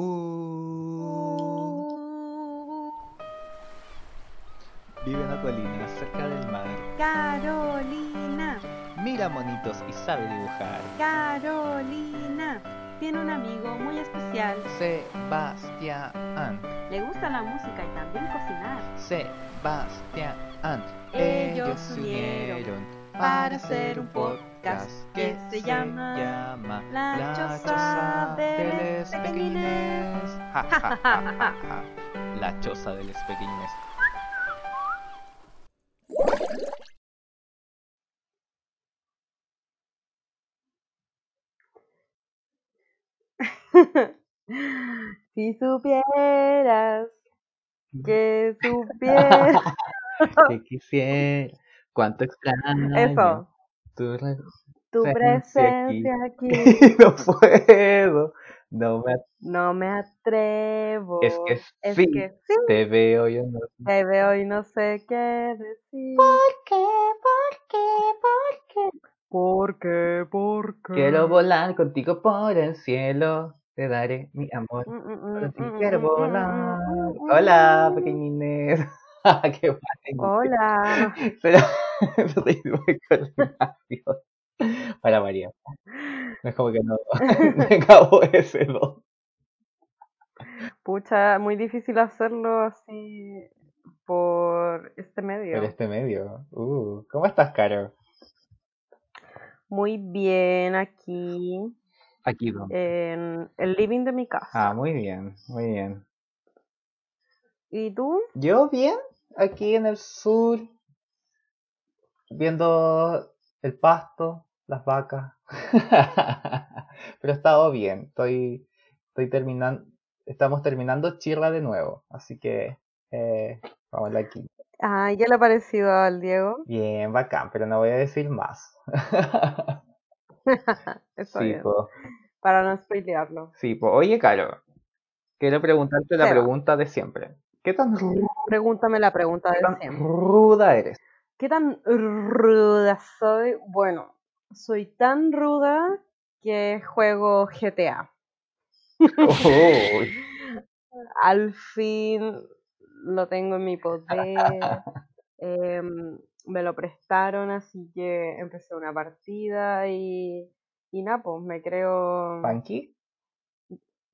Uh. Vive en una colina cerca del mar. Carolina, Mira monitos y sabe dibujar. Carolina, tiene un amigo muy especial. Sebastián. Le gusta la música y también cocinar. Sebastián. Ellos se unieron para hacer un podcast que se llama La Choza de los Pequeñines. Ja, ja, ja, ja, ja. La choza de los pequeñines. si supieras que supieras. Que quisiera, cuánto extraño. Eso, Tu re- tu Presencia aquí. no puedo, no me No me atrevo. Es que Es sí. que sí. te veo yo no Te veo y no sé qué decir. qué, por qué, por qué. ¿Por qué? ¿Por qué? Quiero volar contigo por el cielo, te daré mi amor. Mm, mm, mm, mm, quiero volar. Hola, pequeñines. qué. Hola. Pero. Para María. No es como que no, no acabo ese dos. Pucha, muy difícil hacerlo así por este medio. Por este medio. Uh, ¿Cómo estás, Caro? Muy bien aquí Aquí, en el living de mi casa. Ah, muy bien, muy bien. ¿Y tú? Yo bien, aquí en el sur, viendo el pasto, las vacas. Pero he estado bien, estoy, estoy terminando, estamos terminando Chirra de nuevo, así que eh, vamos aquí. Ah, ¿ya le ha parecido al Diego? Bien, bacán, pero no voy a decir más. Está Sí, bien. po, Para no spoilearlo. sí, po. Oye, Caro, quiero preguntarte la pregunta de siempre. ¿Qué tan, Pregúntame la pregunta qué tan ruda eres? ¿Qué tan ruda soy? Bueno, soy tan ruda que juego GTA. Al fin lo tengo en mi poder. em, me lo prestaron, así que empecé una partida y, y nada, pues me creo ¿Punky?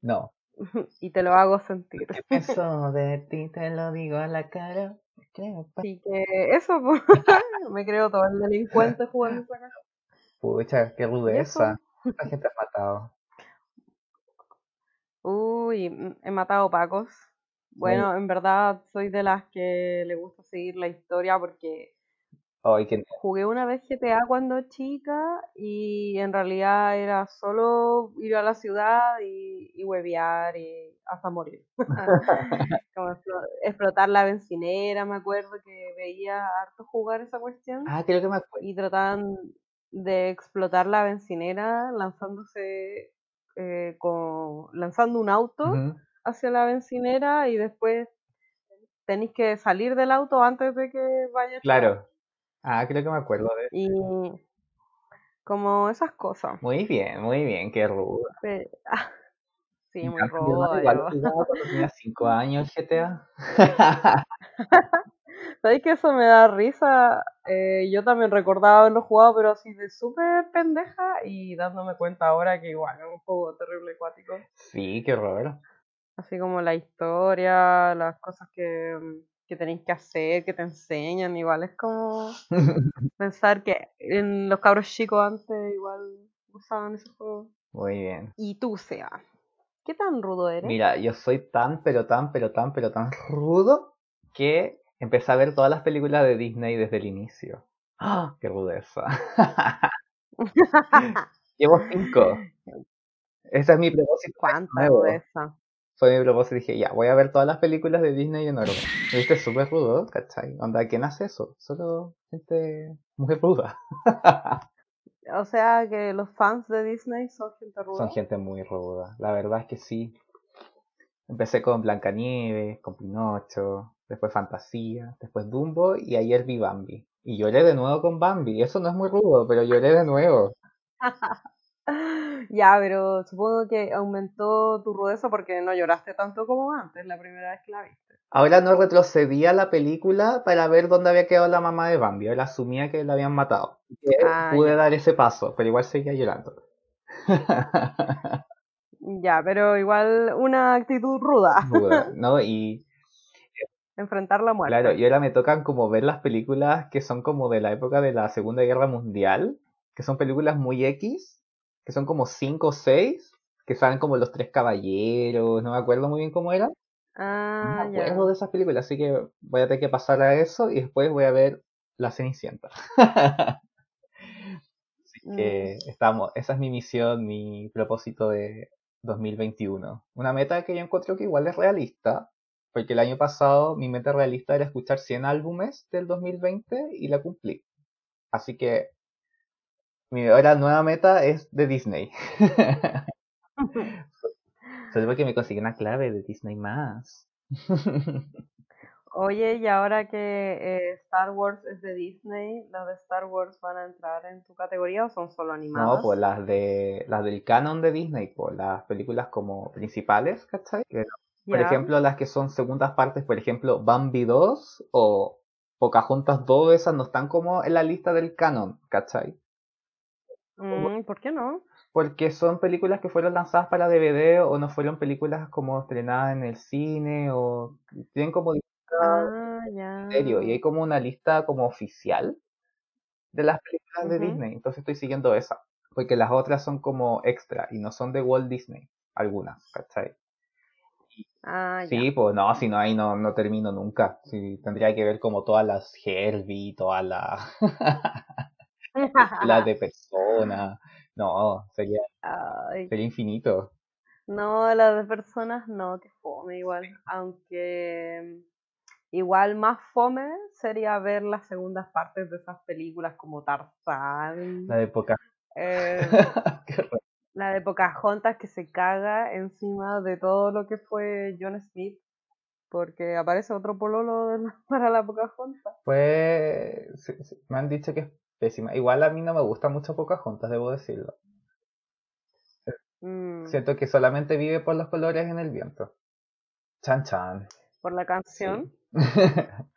No. y te lo hago sentir. ¿Qué pienso de ti? Te lo digo a la cara. Creo Así que eso, pues, me creo todo el delincuente jugando esa caja. Pucha, qué rudeza. ¿Cuánta gente has matado? Uy, he matado pacos. Bueno, en verdad soy de las que le gusta seguir la historia porque Que jugué una vez GTA cuando chica y en realidad era solo ir a la ciudad y, y huevear y hasta morir. Como explo- explotar la bencinera, me acuerdo que veía harto jugar esa cuestión Ah, creo que me acuerdo. y trataban de explotar la bencinera lanzándose eh, con lanzando un auto Ujú. hacia la bencinera y después tenéis que salir del auto antes de que vaya. Claro. Ah, creo que me acuerdo de Y como esas cosas. Muy bien, muy bien, qué ruda. Pe- ah, sí, muy ruda. igual cuando tenía 5 años GTA. ¿Sabéis que eso me da risa? Eh, yo también recordaba haberlo jugado, pero así de súper pendeja y dándome cuenta ahora que igual es un juego terrible acuático. Sí, qué horror. Así como la historia, las cosas que, mm, que tenéis que hacer, que te enseñan, igual es como pensar que en los cabros chicos antes igual usaban ese juego. Muy bien. Y tú, Seba, ¿qué tan rudo eres? Mira, yo soy tan, pero tan, pero tan, pero tan rudo que empecé a ver todas las películas de Disney desde el inicio. ¡Ah! ¡Qué rudeza! Llevo cinco. Ese es mi propósito. ¿Cuánta rudeza? Fue mi propósito. Dije, ya, voy a ver todas las películas de Disney en orden. Viste, súper rudo, ¿cachai? Onda, ¿quién hace eso? Solo gente muy ruda. O sea que los fans de Disney son gente ruda. Son gente muy ruda. La verdad es que sí. Empecé con Blancanieves, con Pinocho, después Fantasía, después Dumbo y ayer vi Bambi. Y lloré de nuevo con Bambi. Eso no es muy rudo, pero lloré de nuevo. Ya, pero supongo que aumentó tu rudeza porque no lloraste tanto como antes la primera vez que la viste. Ahora no retrocedía la película para ver dónde había quedado la mamá de Bambi. Ahora asumía que la habían matado. Ah, pude ya. dar ese paso, pero igual seguía llorando. Ya, pero igual una actitud ruda, Ruda, ¿no? Y enfrentar la muerte. claro, y ahora me tocan como ver las películas que son como de la época de la Segunda Guerra Mundial, que son películas muy X, que son como 5 o 6, que salen como los tres caballeros, no me acuerdo muy bien cómo eran. No Ah, me ya. acuerdo de esas películas, así que voy a tener que pasar a eso y después voy a ver La Cenicienta. Así Mm. que estamos, esa es mi misión, mi propósito de 2021. Una meta que yo encuentro que igual es realista, porque el año pasado mi meta realista era escuchar 100 álbumes del 2020 y la cumplí. Así que mi ahora nueva meta es de Disney. Solo porque me conseguí una clave de Disney más. Oye, y ahora que eh, Star Wars es de Disney, ¿las de Star Wars van a entrar en tu categoría o son solo No, animadas? pues las de las del canon de Disney, pues las películas como principales, ¿cachai? Que, Por ejemplo, las que son segundas partes, por ejemplo, Bambi 2 o Pocahontas 2, esas no están como en la lista del canon, ¿cachai? Mm, ¿por qué no? Porque son películas que fueron lanzadas para DVD o no fueron películas como estrenadas en el cine o tienen como Ah, ya. criterio y hay como una lista como oficial de las películas de. Disney, entonces estoy siguiendo esa, porque las otras son como extra y no son de Walt Disney, algunas, ¿cachai? Ah, ya. Sí, pues no, si no ahí no, no termino nunca, sí, tendría que ver como todas las Herbie, todas las las de persona, no, sería, Ay, sería infinito. no, las de personas no, que fome igual. Aunque igual más fome sería ver las segundas partes de esas películas como Tarzán, La de Poca. eh, la de Pocahontas que se caga encima de todo lo que fue John Smith, porque aparece otro pololo para la Pocahontas. Pues me han dicho que es pésima. Igual a mí no me gusta mucho Pocahontas, debo decirlo. Mm, Siento que solamente vive por los colores en el viento. Chan chan. por la Sí. canción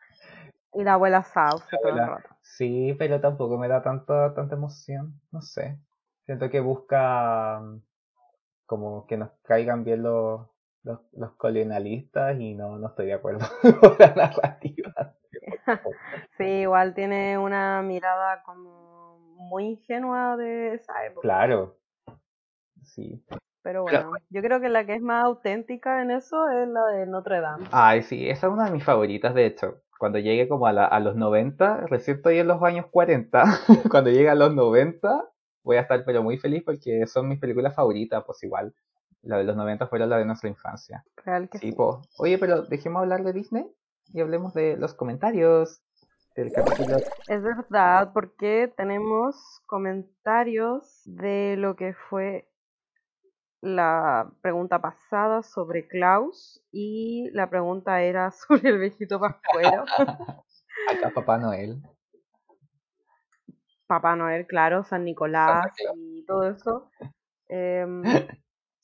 y la abuela rato. Sí, pero tampoco me da tanta, tanta emoción. No sé. Siento que busca mm, como que nos caigan bien los, los, los colonialistas y no, no estoy de acuerdo con la narrativa. Sí, igual tiene una mirada como muy ingenua de esa época. Claro. Sí. Pero bueno, yo creo que la que es más auténtica en eso es la de Notre Dame. Ay, sí, esa es una de mis favoritas, de hecho. Cuando llegue como a, la- a los 90, recién estoy en los años 40, cuando llegue a los 90, voy a estar pero muy feliz porque son mis películas favoritas, pues igual. La de los 90 fueron la de nuestra infancia. Real que Sí, sí. pues. Oye, pero dejemos hablar de Disney y hablemos de los comentarios del capítulo. Es verdad, porque tenemos comentarios de lo que fue la pregunta pasada sobre Klaus y la pregunta era sobre el viejito pascuero. Acá Papá Noel. Papá Noel, claro, San Nicolás y todo eso. Em,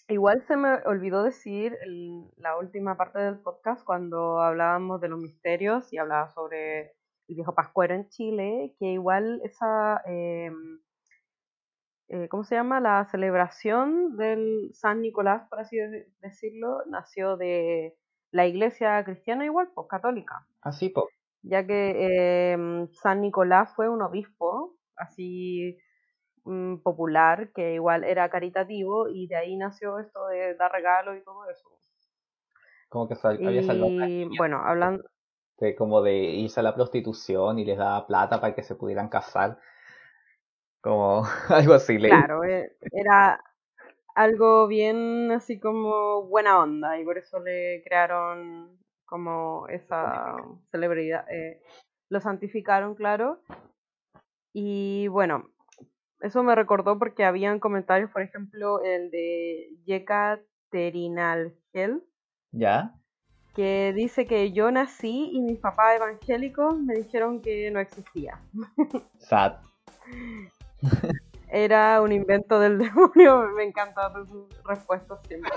igual se me olvidó decir el- la última parte del podcast cuando hablábamos de los misterios y hablaba sobre el viejo pascuero en Chile, que igual esa, em, eh, ¿cómo se llama? La celebración del San Nicolás, por así de- decirlo, nació de la iglesia cristiana igual, pues católica Así, pues. ya que em, San Nicolás fue un obispo así mm, popular que igual era caritativo y de ahí nació esto de dar regalos y todo eso. Como que sal- había salvado Y bueno, hablando, de, como de irse a la prostitución y les daba plata para que se pudieran casar. Como algo así. leí. claro, eh, era algo bien así como buena onda y por eso le crearon como esa celebridad, eh, lo santificaron, claro. Y bueno, eso me recordó porque habían comentarios, por ejemplo, el de Yeka Terinalgel, ¿Ya? que dice que yo nací y mis papás evangélicos me dijeron que no existía. Sad. Era un invento del demonio. Me encantaron sus respuestas siempre.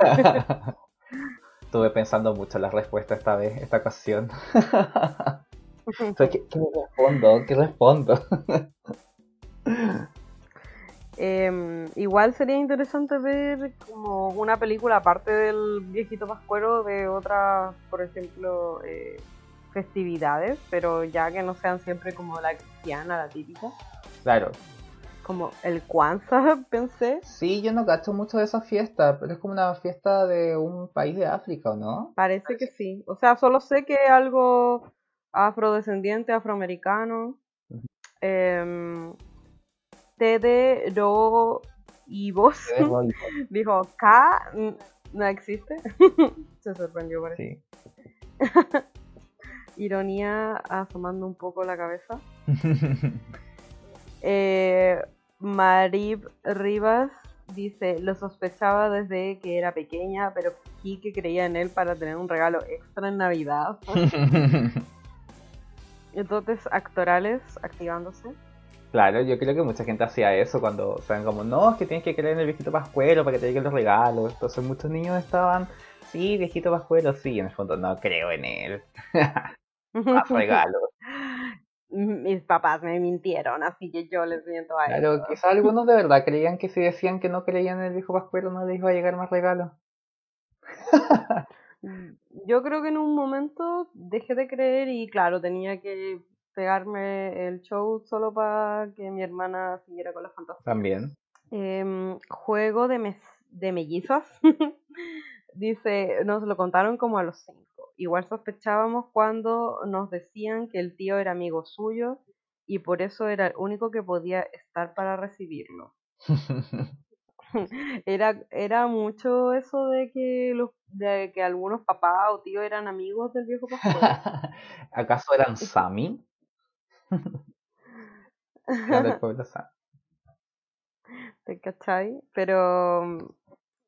Estuve pensando mucho en la respuesta esta vez, esta ocasión. ¿Qué, ¿Qué respondo? ¿Qué respondo? Em, igual sería interesante ver como una película aparte del viejito pascuero de otras, por ejemplo, eh, festividades, pero ya que no sean siempre como la cristiana, la típica. Claro. Como el Kwanzaa, pensé. Sí, yo no cacho mucho de esa fiesta, pero es como una fiesta de un país de África, ¿o no? Parece que sí. O sea, solo sé que es algo afrodescendiente, afroamericano. Eh, Tede Ro y vos dijo K no existe. Se sorprendió por eso. Ironía asomando un poco la cabeza. eh, Marib Rivas dice, lo sospechaba desde que era pequeña, pero que creía en él para tener un regalo extra en Navidad. Entonces, actorales activándose. Claro, yo creo que mucha gente hacía eso cuando saben como, no, es que tienes que creer en el viejito pascuero para que te lleguen los regalos. Entonces muchos niños estaban, sí, viejito pascuero, sí, en el fondo no creo en él. Más regalos. Mis papás me mintieron, así que yo les miento a ellos. Claro, quizás algunos de verdad creían que si decían que no creían en el viejo pascuero no les iba a llegar más regalos. yo creo que en un momento dejé de creer y claro, tenía que pegarme el show solo para que mi hermana siguiera con la fantasía. También. Em, juego de, de mellizos. Dice, nos lo contaron como a los cinco. Igual sospechábamos cuando nos decían que el tío era amigo suyo y por eso era el único que podía estar para recibirlo. era, era mucho eso de que los de que algunos papás o tíos eran amigos del viejo pastor. ¿Acaso eran Sami? ¿Te cachai? Pero mm,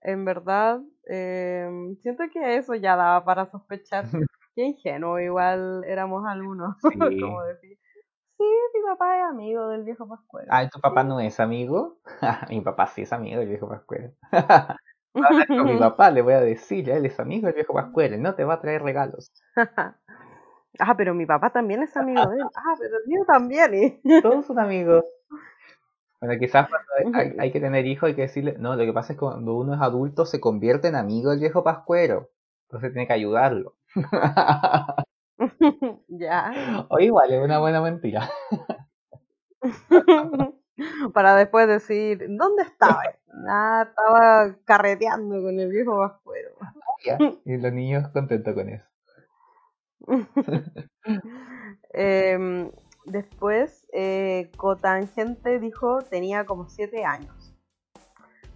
en verdad em, siento que eso ya daba para sospechar. Qué ingenuo, igual éramos algunos. Como decir, sí, mi papá es amigo del viejo Pascuero. Ah, ¿tu papá no es amigo? mi papá sí es amigo del viejo Pascuero. con mi papá, le voy a decir, él es amigo del viejo Pascuero, no te va a traer regalos. Ah, pero mi papá también es amigo de él. Ah, pero el mío también. ¿eh? Todos son amigos. Bueno, quizás cuando hay, que tener hijos hay que decirle, no, lo que pasa es que cuando uno es adulto se convierte en amigo del viejo pascuero. Entonces tiene que ayudarlo. ya. O igual, es una buena mentira. Para después decir, ¿dónde estaba? Nada, estaba carreteando con el viejo pascuero. Y los niños contentos con eso. Em, después, eh, Cotangente dijo tenía como 7 años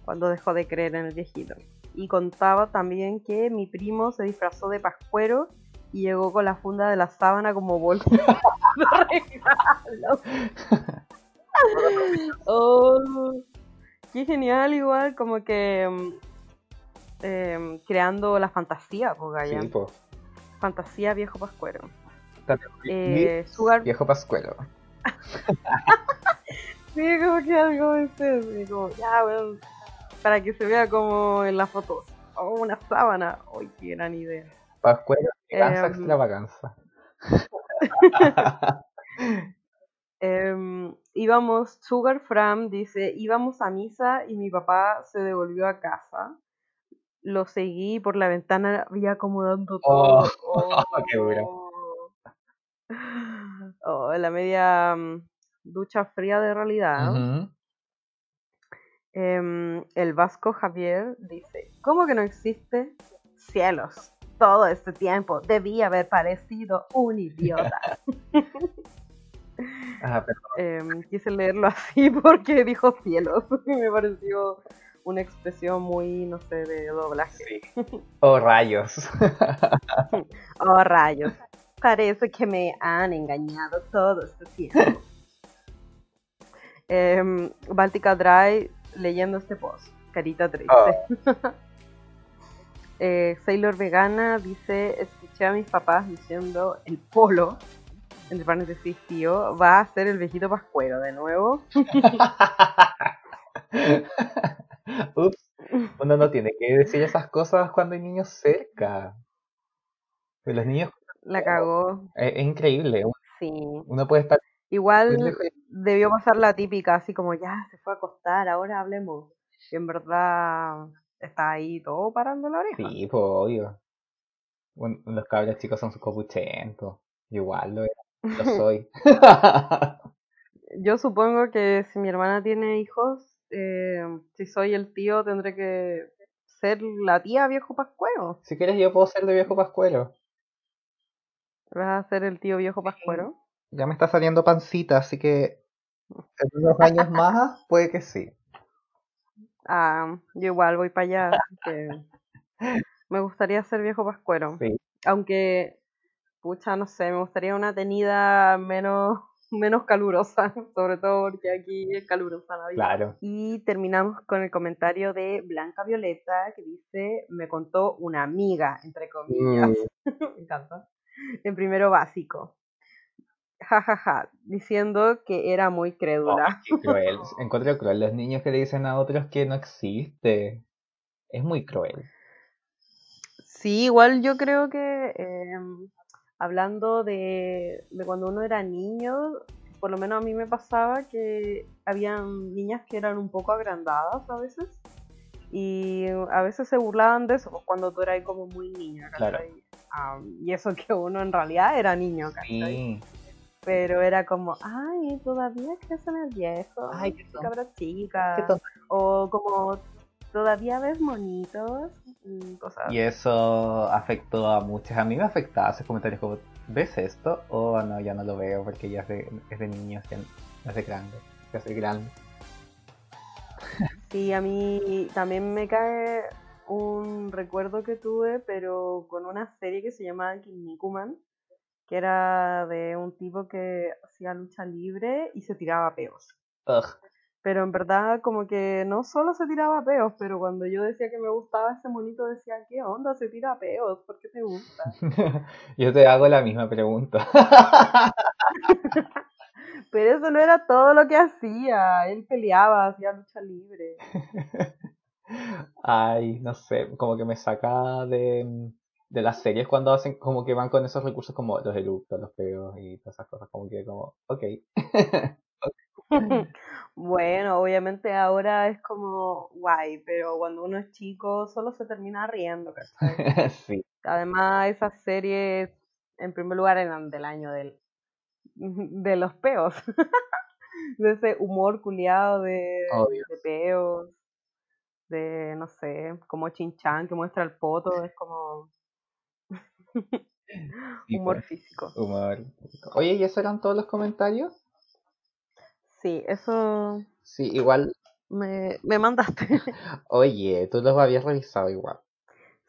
cuando dejó de creer en el viejito. Y contaba también que mi primo se disfrazó de pascuero y llegó con la funda de la sábana como bolsa de regalo. oh, qué genial, igual, como que em, em, creando la fantasía, pues, sí, Fantasía Viejo Pascuero. Eh, Viejo Pascuero. sí, como que algo ese, como, ya, bueno, para que se vea como en la foto. Oh, una sábana. ¡Ay, qué gran idea! Pascuero, extravaganza, em, extravaganza. eh, íbamos, Sugar Fram dice, íbamos a misa y mi papá se devolvió a casa lo seguí por la ventana, vi acomodando todo. Oh, qué duro. Oh, la media mm, ducha fría de realidad. Em, el vasco Javier dice, ¿cómo que no existe? Cielos, todo este tiempo debía haber parecido un idiota. ah, em, quise leerlo así porque dijo cielos y me pareció una expresión muy, no sé, de doblaje. Oh, rayos. oh, rayos. Parece que me han engañado todo este tiempo. eh, Baltica Dry leyendo este post. Carita triste. Oh. eh, Sailor Vegana dice, escuché a mis papás diciendo el polo, entre paréntesis tío, va a ser el viejito pascuero de nuevo. Ups, uno no tiene que decir esas cosas cuando hay niños cerca. Pero los niños La cagó. es, es increíble. Sí. Uno puede estar Igual debió pasar la típica, así como ya se fue a acostar, ahora hablemos. Y en verdad está ahí todo parando la oreja. Sí, pues obvio. Los cabros chicos son sus copuchentos. Igual lo, lo soy. Yo supongo que si mi hermana tiene hijos, eh, si soy el tío, tendré que ser la tía viejo pascuero. si quieres yo puedo ser de viejo pascuero. ¿Vas a ser el tío viejo pascuero? Ya me está saliendo pancita, así que en unos años más puede que sí. Ah, yo igual voy para allá, así que me gustaría ser viejo pascuero. Sí. Aunque, pucha, no sé, me gustaría una tenida menos, menos calurosa, sobre todo porque aquí es calurosa la vida. Claro. Y terminamos con el comentario de Blanca Violeta que dice, me contó una amiga, entre comillas. Mm, me encanta. En primero básico. Ja, ja, ja, diciendo que era muy crédula. qué cruel. Encuentro cruel los niños que le dicen a otros que no existe. Es muy cruel. Sí, igual yo creo que em, hablando de, de cuando uno era niño, por lo menos a mí me pasaba que habían niñas que eran un poco agrandadas a veces y a veces se burlaban de eso pues, cuando tú eras como muy niña, Claro. Am, y eso que uno en realidad era niño. Sí. Pero era como, ay, todavía crecen el viejo, Ay, qué cabra chica, o como, todavía ves monitos, y cosas Y eso afectó a muchas. A mí me afectaba esos comentarios como, ¿ves esto? Oh, no, ya no lo veo porque ya es de, es de niños, ya no es de grande. Ya soy grande. Sí, a mí también me cae un recuerdo que tuve, pero con una serie que se llama Kinnikuman, que era de un tipo que hacía lucha libre y se tiraba peos. Ugh. Pero en verdad como que no solo se tiraba peos, pero cuando yo decía que me gustaba ese monito decía, ¿qué onda? Se tira peos, ¿por qué te gusta? Yo te hago la misma pregunta. Pero eso no era todo lo que hacía, él peleaba, hacía lucha libre. Ay, no sé, como que me saca de, de las series cuando hacen como que van con esos recursos como los eructos, los peos y todas esas cosas, como que como, ok. Bueno, obviamente ahora es como guay, pero cuando uno es chico solo se termina riendo, ¿cachai? Sí, Además, esas series, en primer lugar, eran del año del, de los peos, de ese humor culiado de, Obvio. de peos, de, no sé, como Chin-Chan que muestra el poto, es como sí, humor pues, físico. humor. Oye, ¿y esos eran todos los comentarios? Sí, eso Sí, igual, me, me mandaste. oye, tú los habías revisado igual.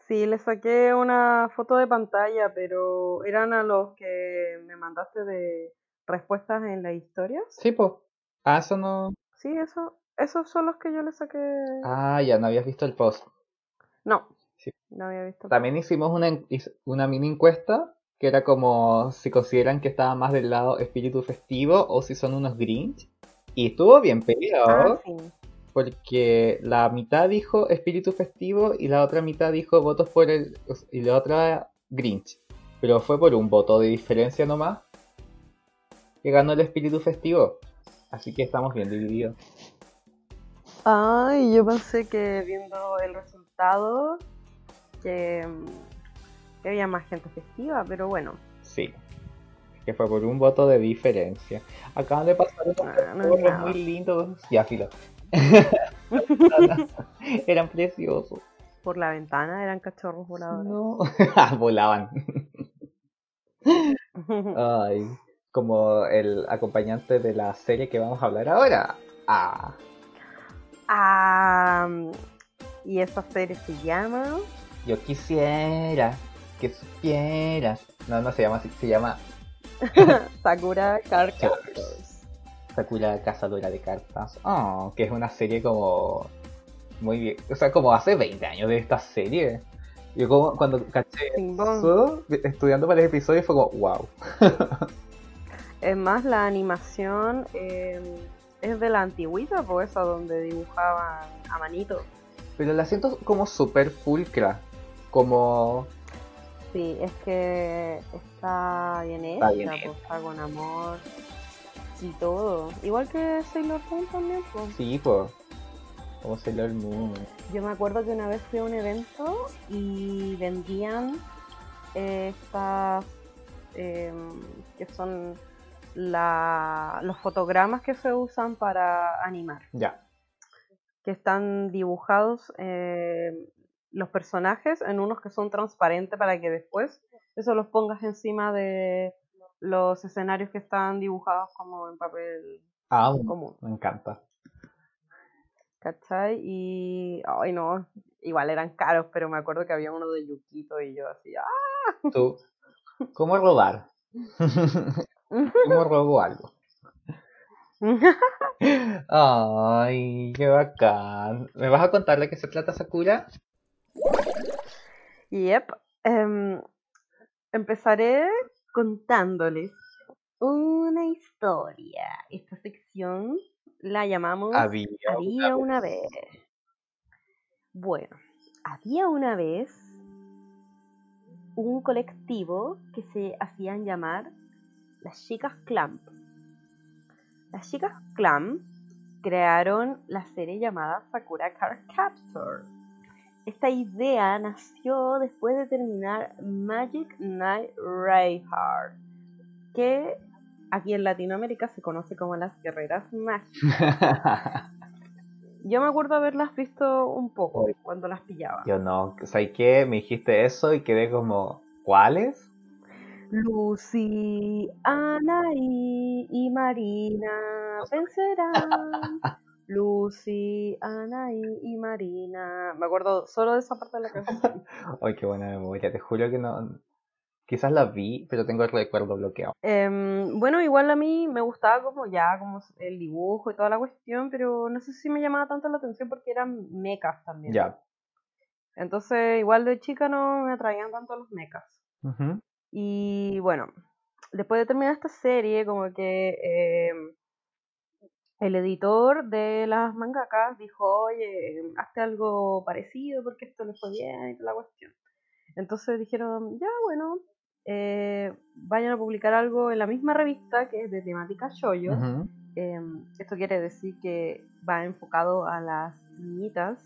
Sí, le saqué una foto de pantalla, pero eran a los que me mandaste de respuestas en las historias. Sí, pues. Ah, eso no. Sí, eso, esos son los que yo le saqué. Ah, ya no habías visto el post. No, Sí. no había visto. También hicimos una, una mini encuesta que era como si consideran que estaba más del lado espíritu festivo o si son unos Grinch. Y estuvo bien Ah, peleado sí. porque la mitad dijo espíritu festivo y la otra mitad dijo votos por el. y la otra Grinch. Pero fue por un voto de diferencia nomás que ganó el espíritu festivo. Así que estamos bien divididos. Ay, yo pensé que viendo el resultado que, mm, que había más gente festiva, pero bueno, Sí. Que fue por un voto de diferencia. Acaban de pasar unos Ah, no muy lindos. Ya, filo. Eran preciosos. por la ventana eran cachorros voladores. No. Volaban. Ay. Como el acompañante de la serie que vamos a hablar ahora. Ah. Ah, y esa serie se llama Yo quisiera que supieras. No, no se llama así. Se llama Sakura Card Captors. Sakura Cazadora de Cartas. Oh, que es una serie como. Muy bien. O sea, como hace 20 años de esta serie. Yo como cuando caché eso, estudiando para el episodio, fue como, wow. Es más, la animación eh, es de la antigüita, pues esa donde dibujaban a manito. Pero la siento como súper pulcra. Como. Sí, es que está bien hecha, Está bien pues, hecha. está con amor y todo. Igual que Sailor Moon también, pues. Sí, pues. Como Sailor Moon. Yo me acuerdo que una vez fui a un evento y vendían eh, estas em, que son la, los fotogramas que se usan para animar, Ya. que están dibujados eh, los personajes en unos que son transparentes para que después eso los pongas encima de los escenarios que están dibujados como en papel Ah, común. me encanta. ¿Cachai? Y, ay no, igual eran caros, pero me acuerdo que había uno de Yukito y yo así, ¡ah! Tú. ¿Cómo robar? ¿Cómo robo algo? Ay, qué bacán. ¿Me vas a contar de qué se trata Sakura? Yep. em, empezaré contándoles una historia. Esta sección la llamamos Había Había una vez. Bueno, había una vez un colectivo que se hacían llamar las chicas Clamp. Las chicas Clamp crearon la serie llamada Sakura Card Captor. Esta idea nació después de terminar Magic Knight Rayhard, que aquí en Latinoamérica se conoce como las guerreras mágicas. Yo me acuerdo haberlas visto un poco cuando las pillaba. Yo no, ¿sabes qué? Me dijiste eso y quedé como, ¿cuáles? Lucy, Anaí y Marina vencerán. Lucy, Anaí y Marina. Me acuerdo solo de esa parte de la canción. Ay, qué buena memoria, te juro que no. Quizás la vi, pero tengo el recuerdo bloqueado. Em, bueno, igual a mí me gustaba como ya, como el dibujo y toda la cuestión, pero no sé si me llamaba tanto la atención porque eran mechas también. Ya. Entonces, igual de chica no me atraían tanto los mechas. Ujú. Y bueno, después de terminar esta serie, como que em, el editor de las mangakas dijo, oye, hazte algo parecido porque esto le fue bien y toda la cuestión. Entonces dijeron, ya bueno, eh, vayan a publicar algo en la misma revista que es de temática shoyo. Em, esto quiere decir que va enfocado a las niñitas.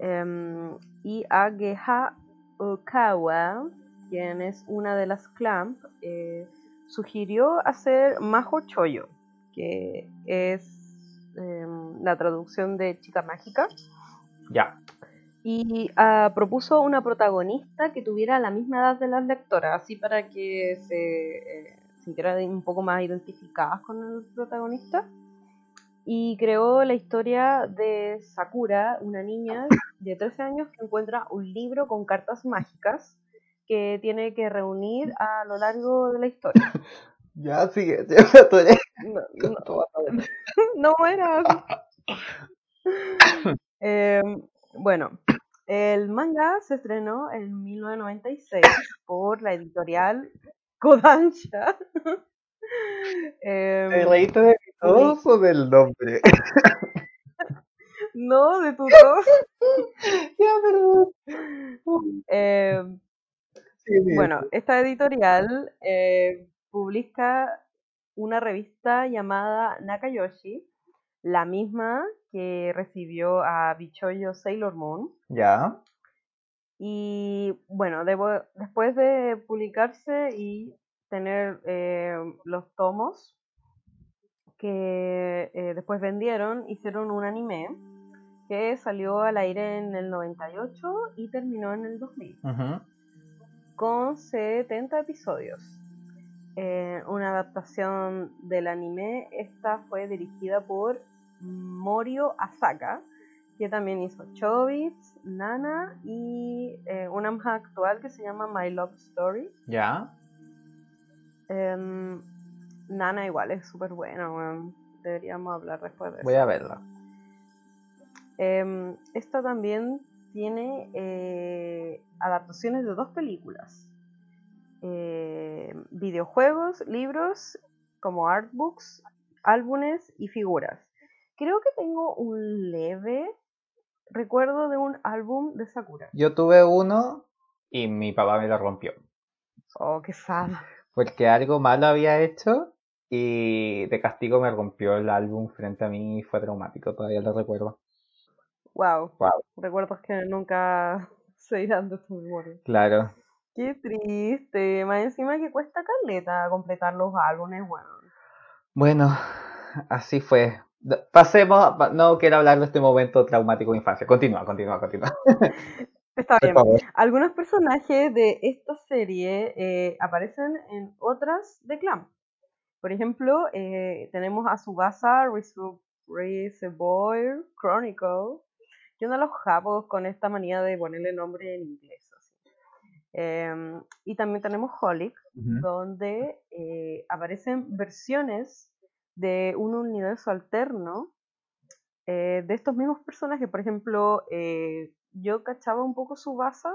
Em, y a Geha Okawa, quien es una de las Clamp, eh, sugirió hacer Majo Choyo, que es em, la traducción de chica mágica. Ya. Y ah, propuso una protagonista que tuviera la misma edad de las lectoras, así para que se eh, sintieran un poco más identificadas con el protagonista. Y creó la historia de Sakura, una niña de 13 años que encuentra un libro con cartas mágicas que tiene que reunir a lo largo de la historia. Ya, sigue. Ya me atoré No, no- no mueras. Em, bueno, el manga se estrenó en 1996 por la editorial Kodansha. Em, ¿Te reíste de mi tos o del nombre? no, de tu tos. ya, perdón. Em, Sí, sí. bueno, esta editorial eh, publica una revista llamada Nakayoshi, la misma que recibió a Bichoyo Sailor Moon. Ya. Y bueno, debo- después de publicarse y tener eh, los tomos que eh, después vendieron, hicieron un anime que salió al aire en el 98 y terminó en el 2000 Ujú. con 70 episodios. Eh, una adaptación del anime, esta fue dirigida por Morio Asaka, que también hizo Chobits, Nana y eh, una más actual que se llama My Love Story. Ya. Em, Nana igual es súper buena, weón. deberíamos hablar después de Voy eso. a verla. Em, esta también tiene eh, adaptaciones de dos películas. Eh, videojuegos, libros como artbooks, álbumes y figuras. Creo que tengo un leve recuerdo de un álbum de Sakura. Yo tuve uno y mi papá me lo rompió. Oh, qué sad. Porque algo malo había hecho y de castigo me rompió el álbum frente a mí y fue traumático, todavía lo recuerdo. Wow. Wow. Recuerdos que nunca se irán de tu memoria. Claro. Qué triste. Más encima que cuesta caleta completar los álbumes, bueno. Bueno, así fue. Pasemos, pa- no quiero hablar de este momento traumático de infancia. Continúa, continúa, continúa. Está bien. Algunos personajes de esta serie eh, aparecen en otras de Clamp. Por ejemplo, eh, tenemos a Subasa Reservoir Chronicle, que uno de los japos con esta manía de ponerle nombre en inglés. Em, y también tenemos Holic, donde eh, aparecen versiones de un universo alterno eh, de estos mismos personajes. Por ejemplo, eh, yo cachaba un poco su base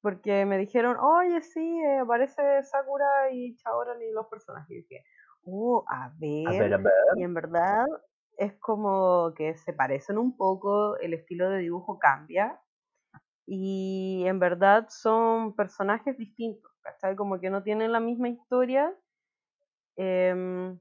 porque me dijeron, oye, sí, aparece Sakura y Chaoran y los personajes. Y dije, oh, a A ver. ver, a ver. Y en verdad es como que se parecen un poco, el estilo de dibujo cambia. Y en verdad son personajes distintos, ¿cachai? Como que no tienen la misma historia. em,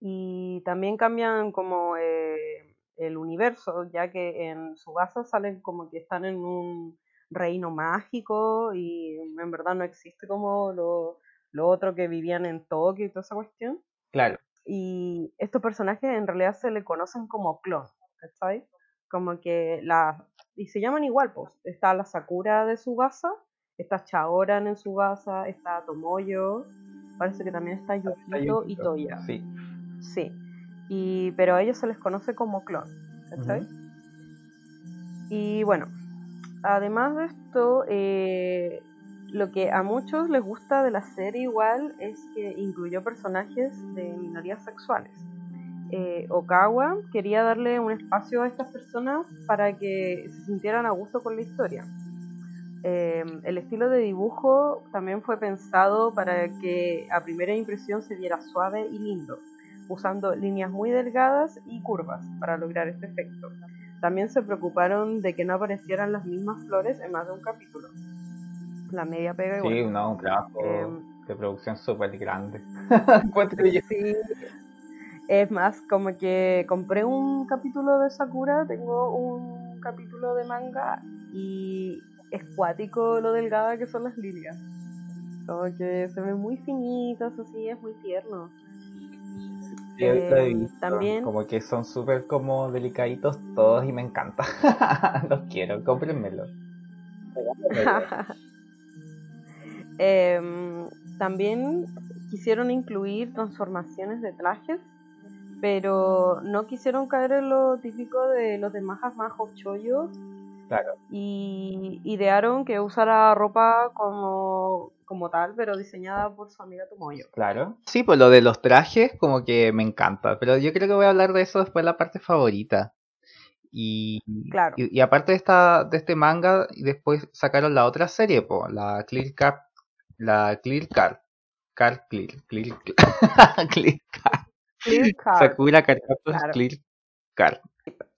y también cambian como eh, el universo, ya que en su base salen como que están en un reino mágico y en verdad no existe como lo, lo otro que vivían en Tokio y toda esa cuestión. Claro. Y estos personajes en realidad se le conocen como clon, ¿cachai? Como que la... Y se llaman igual, pues. Está la Sakura de Subasa, está Chaoran en Subasa, está Tomoyo, parece que también está Yukito y. Toya. Sí. Sí. Y, pero a ellos se les conoce como clon, ¿cachai? Ujú. Y bueno, además de esto, eh, lo que a muchos les gusta de la serie igual es que incluyó personajes de minorías sexuales. Eh, Okawa quería darle un espacio a estas personas para que se sintieran a gusto con la historia. Eh, el estilo de dibujo también fue pensado para que a primera impresión se viera suave y lindo, usando líneas muy delgadas y curvas para lograr este efecto. También se preocuparon de que no aparecieran las mismas flores en más de un capítulo. La media pega igual. Sí, no, un trabajo Em, de producción súper grande. Sí. Es más, como que compré un capítulo de Sakura, tengo un capítulo de manga y es cuático lo delgada que son las líneas. Como que se ven muy finitas, así, es muy tierno. Sí, Eh, visto. también- Como que son súper como delicaditos todos y me encanta. Los quiero, cómprenmelo. Em, también quisieron incluir transformaciones de trajes, pero no quisieron caer en lo típico de los demás majos chollos Claro. y idearon que usara ropa como, como tal, pero diseñada por su amiga Tomoyo. Claro. Sí, pues lo de los trajes como que me encanta, pero yo creo que voy a hablar de eso después la parte favorita. Y, Claro. y, y aparte de esta de este manga, y después sacaron la otra serie, po, la Clear Card, la Clear Card, Card Clear, Clear, Clear Card, Clear Card. Captors Claro. Clear Card.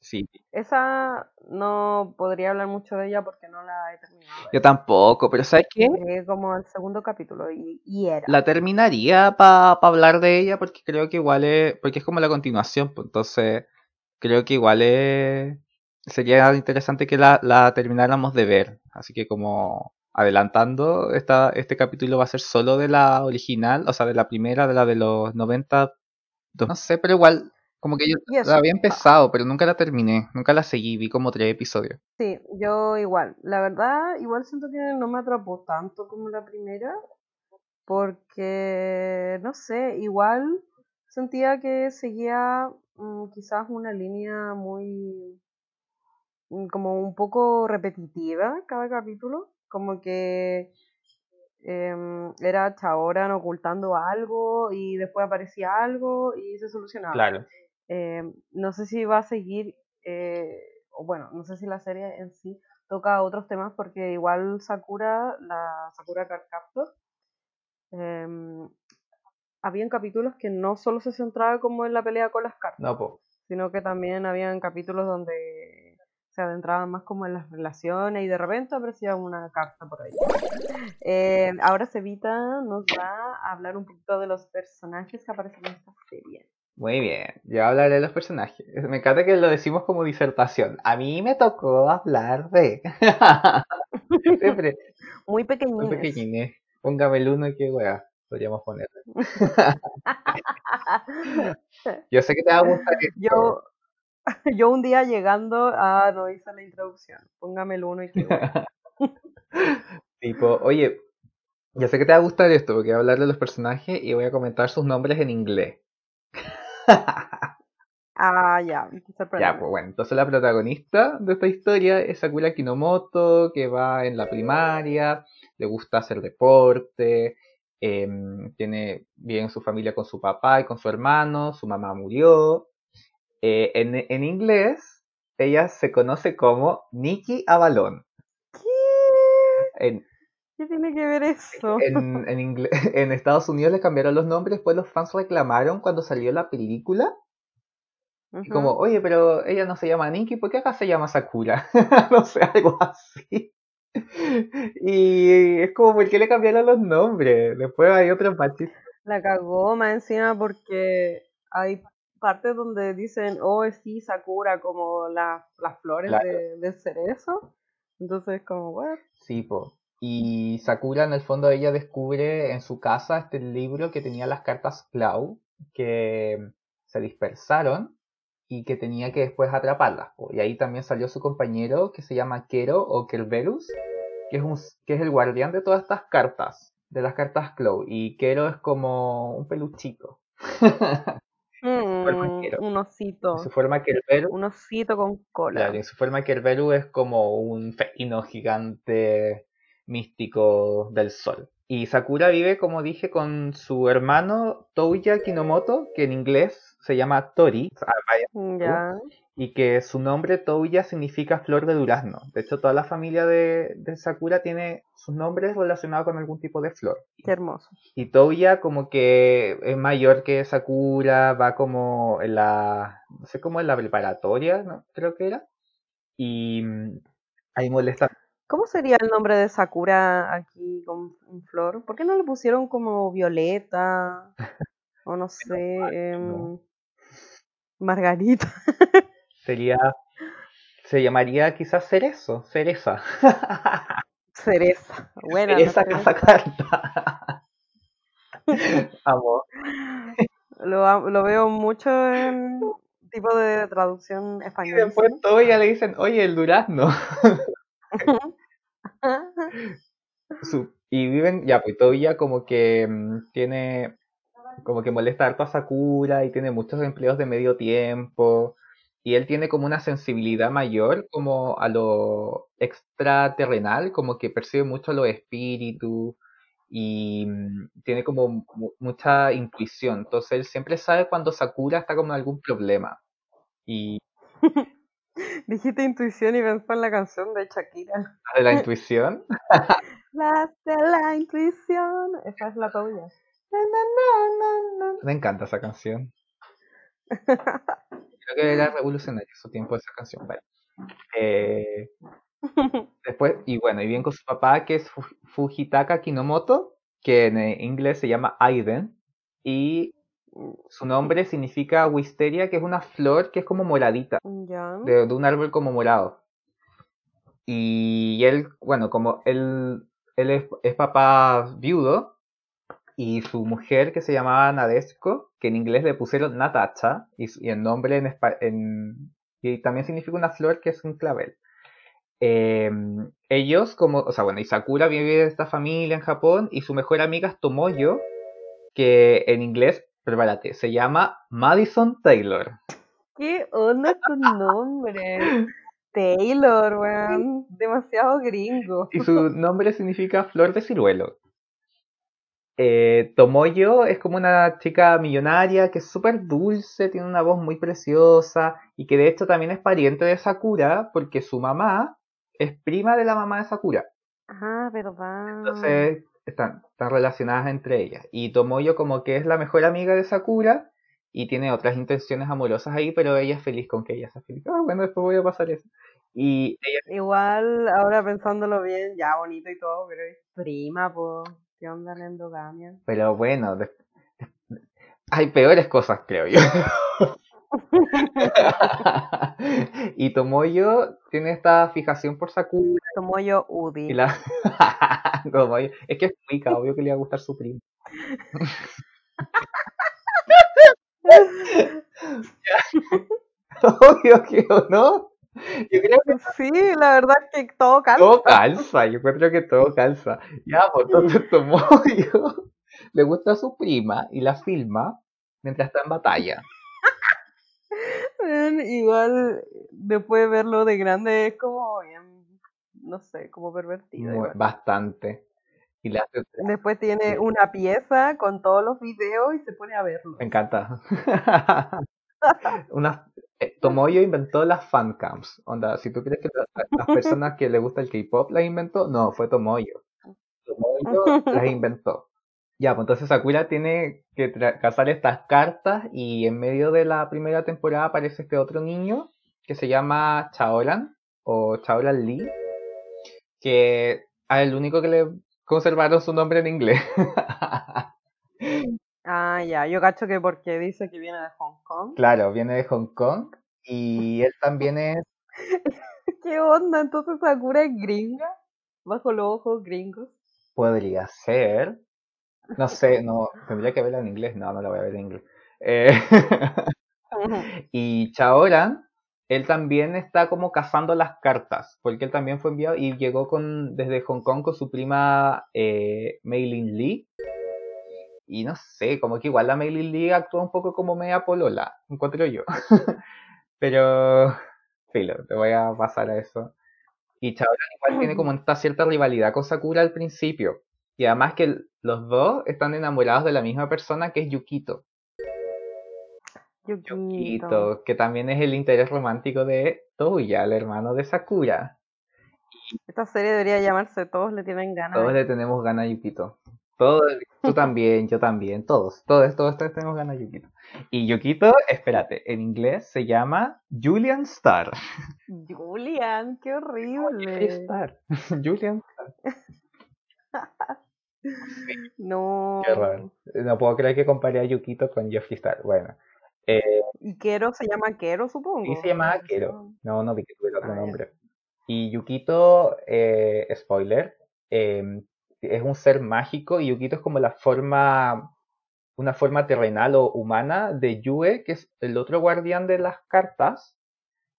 Sí, Esa no podría hablar mucho de ella porque no la he terminado. yo tampoco, pero ¿sabes qué? Llegué como al segundo capítulo y, y era. La terminaría para hablar de ella porque creo que igual es, porque es como la continuación, pues entonces creo que igual es, sería interesante que la, la termináramos de ver. Así que como adelantando, esta, este capítulo va a ser solo de la original, o sea, de la primera, de la de los 90, no sé, pero igual, como que yo la había empezado, pero nunca la terminé, nunca la seguí, vi como tres episodios. Sí, yo igual. La verdad, igual siento que no me atrapó tanto como la primera, porque, no sé, igual sentía que seguía mm, quizás una línea muy, mm, como un poco repetitiva cada capítulo, como que em, era Chaoran ocultando algo y después aparecía algo y se solucionaba. Claro. Eh, no sé si va a seguir, eh, o bueno, no sé si la serie en sí toca otros temas porque igual Sakura, la Sakura Card Captor, em, habían capítulos que no solo se centraba como en la pelea con las cartas, No, sino que también habían capítulos donde se adentraban más como en las relaciones y de repente aparecía una carta por ahí. Eh, ahora Cevita nos va a hablar un poquito de los personajes que aparecen en esta serie. Muy bien, yo hablaré de los personajes. Me encanta que lo decimos como disertación. A mí me tocó hablar de. Siempre, Muy muy pequeñines. pequeñines. Póngame el uno y qué wea podríamos poner. Yo sé que te va a gustar esto. Yo, yo un día llegando, ah, no hice la introducción. Póngame el uno y que Tipo, oye, yo sé que te va a gustar esto porque voy a hablar de los personajes y voy a comentar sus nombres en inglés. Ah, ya. Ya, pues bueno, entonces la protagonista de esta historia es Sakura Kinomoto, que va en la primaria, le gusta hacer deporte, em, tiene bien su familia con su papá y con su hermano, su mamá murió. Eh, en, en inglés, ella se conoce como Nikki Avalon. ¿Qué? En, ¿Qué tiene que ver eso? en, en, Estados Unidos le cambiaron los nombres, después los fans reclamaron cuando salió la película. Y como, oye, pero ella no se llama Nikki, ¿por qué acá se llama Sakura? no sé, algo así. Y es como, ¿por qué le cambiaron los nombres? Después hay otros baches. La cagó más encima porque hay partes donde dicen, oh, sí, Sakura, como la- las flores Claro. de, del cerezo. Entonces, como, what? Sí, po. Y Sakura, en el fondo, ella descubre en su casa este libro que tenía las cartas Clau, que se dispersaron y que tenía que después atraparlas. po. Y ahí también salió su compañero que se llama Kero o Kerberus, que es, un, que es el guardián de todas estas cartas, de las cartas Clau. Y Kero es como un peluchito. Un osito. En su forma Kerberos Un osito con cola. Claro, en su forma Kerberu es como un felino gigante místico del sol. Y Sakura vive, como dije, con su hermano Touya Kinomoto, que en inglés se llama Tori, y que su nombre Touya significa flor de durazno. De hecho, toda la familia de, de Sakura tiene sus nombres relacionados con algún tipo de flor. Qué hermoso. Y Touya como que es mayor que Sakura, va como en la, no sé cómo en la preparatoria, ¿no? creo que era. Y mm, ahí molesta. ¿Cómo sería el nombre de Sakura aquí con un flor? ¿Por qué no le pusieron como Violeta? O no sé, no. Margarita. Sería, se llamaría quizás Cerezo, Cereza. Cereza. Buena, Cereza no. Casacarta. Amo. Lo, lo veo mucho en tipo de traducción Y española. después Touya le dicen, oye, el durazno. Y viven, ya, pues Touya como que mm, tiene, como que molesta harto a Sakura y tiene muchos empleos de medio tiempo. Y él tiene como una sensibilidad mayor como a lo extraterrenal, como que percibe mucho los espíritus y mm, tiene como mu- mucha intuición. Entonces él siempre sabe cuando Sakura está como algún problema. Y Dijiste intuición y pensé en la canción de Shakira. de la intuición, Las de la intuición. Esa es la tuya. me encanta esa canción. Creo que era revolucionario su tiempo esa canción. vale. Eh, después, y bueno, y bien con su papá, que es Fu- Fujitaka Kinomoto, que en eh, inglés se llama Aiden, y su nombre significa wisteria, que es una flor que es como moradita, Ya. de, de un árbol como morado. Y él, bueno, como él, él es, es papá viudo, y su mujer que se llamaba Nadeshko, que en inglés le pusieron Natacha, y, el nombre en, en- y también significa una flor que es un clavel. Eh, ellos, como, o sea, bueno, y Sakura vive en esta familia en Japón, y su mejor amiga es Tomoyo, que en inglés, prepárate, se llama Madison Taylor. ¿Qué onda con nombre? Taylor, weón. Demasiado gringo. Y su nombre significa flor de ciruelo. Eh, Tomoyo es como una chica millonaria que es súper dulce, tiene una voz muy preciosa y que de hecho también es pariente de Sakura porque su mamá es prima de la mamá de Sakura. Ah, verdad. Entonces están, están relacionadas entre ellas. Y Tomoyo como que es la mejor amiga de Sakura y tiene otras intenciones amorosas ahí, pero ella es feliz con que ella sea feliz. Ah, bueno, después voy a pasar eso. Y Igual, ahora pensándolo bien, ya bonito y todo, pero es prima, pues, ¿qué onda la endogamia? Pero bueno, hay peores cosas, creo yo. y Tomoyo tiene esta fijación por Sakura. Tomoyo Udi. Es que es muy obvio que le va a gustar su primo. obvio que no. Yo creo que sí, la verdad es que todo calza. Todo calza, yo creo que todo calza. Ya, pues entonces Tomoyo le gusta a su prima y la filma mientras está en batalla. Igual después de verlo de grande es como no sé, como pervertido. bastante. Y Después tiene una pieza con todos los videos y se pone a verlo. Me encanta. una, eh, Tomoyo inventó las fancams. Onda, si tú crees que las personas que le gusta el K-pop las inventó, no, fue Tomoyo. Tomoyo las inventó. Ya, pues entonces Sakura tiene que cazar estas cartas y en medio de la primera temporada aparece este otro niño que se llama Chaolan o Chaolan Lee, que es el único que le conservaron su nombre en inglés. ah, ya, yo cacho que porque dice que viene de Hong Kong. Claro, viene de Hong Kong y él también es... ¿Qué onda? Entonces Sakura es gringa, bajo los ojos gringos. Podría ser. No sé, no, tendría que verla en inglés. No, no la voy a ver en inglés. Eh, y Chaoran, él también está como cazando las cartas, porque él también fue enviado y llegó con desde Hong Kong con su prima eh, Lee. Y no sé, como que igual la Lin Lee actúa un poco como media polola, encuentro yo. Pero, filo, te voy a pasar a eso. Y Chaoran igual tiene como esta cierta rivalidad con Sakura al principio. Y además que los dos están enamorados de la misma persona que es Yukito. Yukito. que también es el interés romántico de Touya, el hermano de Sakura. Esta serie debería llamarse Todos le tienen ganas. Todos le tenemos ganas a Yukito. Todos, tú también, yo también, todos, todos, todos, todos tenemos ganas a Yukito. Y Yukito, espérate, en inglés se llama Julian Star. Julian, qué horrible. Star. Julian Star. No. Qué raro. No puedo creer que comparé a Yukito con Jeffree Star. Bueno. Eh, ¿Y Kero se llama Kero, supongo? Sí, se llama Kero. No, no vi que tuviera otro ah, nombre. Y Yukito, eh, spoiler, em, es un ser mágico y Yukito es como la forma, una forma terrenal o humana de Yue, que es el otro guardián de las cartas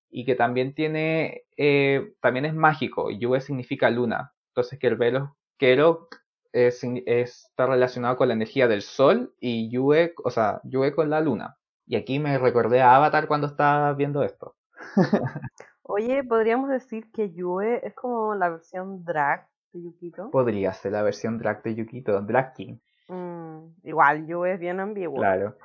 y que también tiene, eh, también es mágico. Yue significa luna. Entonces que el velo Kero es, está relacionado con la energía del sol y Yue, o sea, Yue con la luna. Y aquí me recordé a Avatar cuando estaba viendo esto. Oye, podríamos decir que Yue es como la versión drag de Yukito. Podría ser la versión drag de Yukito, Drag King. Mm, igual, Yue es bien ambiguo. Claro.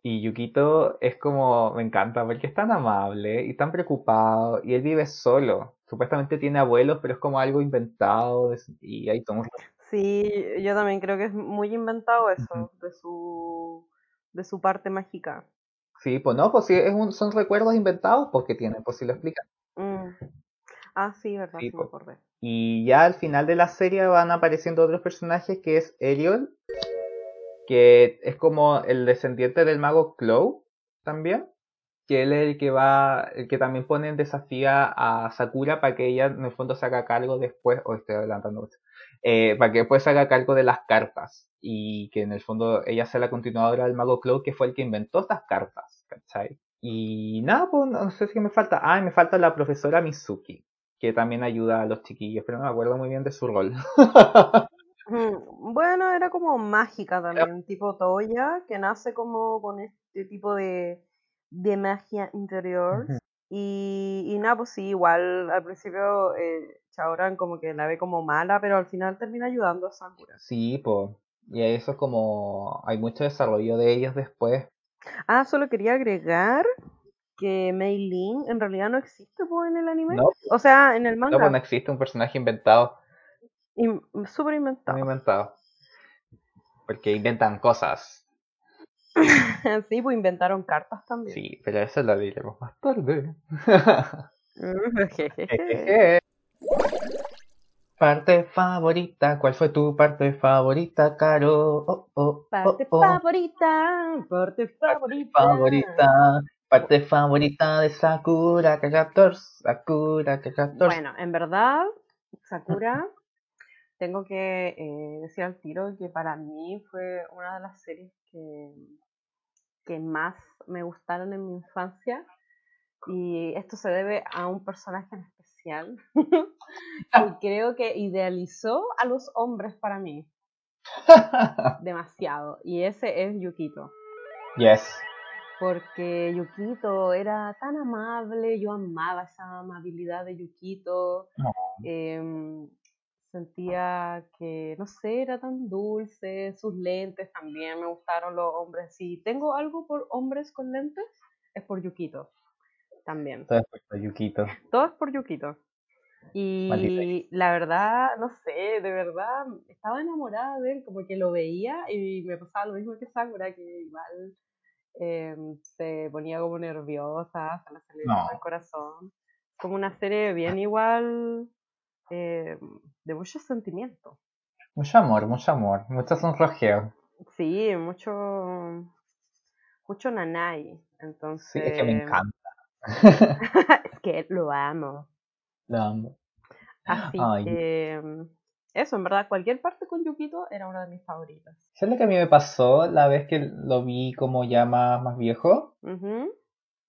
Y Yukito es como, me encanta, porque es tan amable y tan preocupado, y él vive solo. Supuestamente tiene abuelos, pero es como algo inventado, y ahí tomamos Sí, yo también creo que es muy inventado eso, de su de su parte mágica. Sí, pues no, pues sí, es un, son recuerdos inventados porque tienen, pues si lo explican. Mm. Ah, sí, verdad, sí, me acordé. Y ya al final de la serie van apareciendo otros personajes que es Eriol, que es como el descendiente del mago Clow también, que él es el que va, el que también pone en desafío a Sakura para que ella en el fondo se haga cargo después, o estoy adelantando eh, para que después se haga cargo de las cartas y que en el fondo ella sea la continuadora del mago Cloud que fue el que inventó estas cartas, ¿cachai? Y nada, pues no sé si me falta. Ah, me falta la profesora Mizuki, que también ayuda a los chiquillos, pero no me acuerdo muy bien de su rol. Mm, bueno, era como mágica también, tipo Toya, que nace como con este tipo de, de magia interior. Y, y nada, pues sí, igual al principio eh, Chaoran como que la ve como mala, pero al final termina ayudando a Sakura. Sí, pues. Y eso es como. Hay mucho desarrollo de ellos después. Ah, solo quería agregar que Mei Lin en realidad no existe en el anime. No, o sea, en el manga. No, pues no existe un personaje inventado. Súper inventado. inventado. porque inventan cosas. sí, pues inventaron cartas también. Sí, pero eso lo diremos más tarde. parte favorita, ¿cuál fue tu parte favorita, Caro? Oh, oh, oh, parte favorita, parte favorita. favorita. Parte favorita de Sakura Kagatos, Sakura Kagatos. Bueno, en verdad, Sakura, tengo que eh, decir al tiro que para mí fue una de las series que, que más me gustaron en mi infancia. Y esto se debe a un personaje en especial. y creo que idealizó a los hombres para mí. Demasiado. Y ese es Yukito. Yes porque Yukito era tan amable, yo amaba esa amabilidad de Yukito, em, sentía que, no sé, era tan dulce, sus lentes también me gustaron los hombres, si tengo algo por hombres con lentes, es por Yukito, también. Todo es por Yukito. Todo es por Yukito. Y la verdad, no sé, de verdad, estaba enamorada de él, como que lo veía y me pasaba lo mismo que Sakura, que igual Em, se ponía como nerviosa, se le salía el corazón. Como una serie bien igual, em, de mucho sentimiento. Mucho amor, mucho amor, mucho sonrojeo. Sí, mucho, mucho nanay. Entonces... Sí, es que me encanta. es que lo amo. Lo amo. Así que eso, en verdad, cualquier parte con Yukito era una de mis favoritas. ¿Sabes lo que a mí me pasó la vez que lo vi como ya más, más viejo?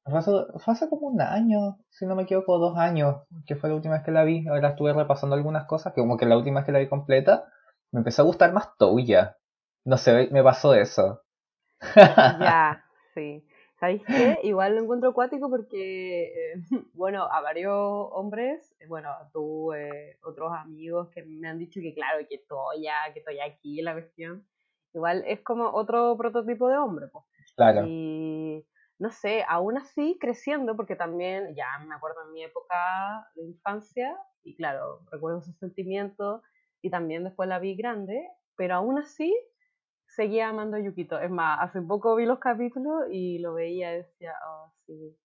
Fue, hace, como un año, si no me equivoco, dos años, que fue la última vez que la vi. Ahora estuve repasando algunas cosas, que como que la última vez que la vi completa, me empezó a gustar más Touya. No sé, me pasó eso. ya, sí. ¿Sabéis qué? Igual lo encuentro acuático porque, eh, bueno, a varios hombres, bueno, tú, eh, otros amigos que me han dicho que, claro, que Toya, que Toya aquí la cuestión, igual es como otro prototipo de hombre, pues. Claro. Y no sé, aún así creciendo, porque también, ya me acuerdo en mi época de infancia, y claro, recuerdo esos sentimientos, y también después la vi grande, pero aún así seguía amando a Yukito. Es más, hace poco vi los capítulos y lo veía y decía, oh, sí,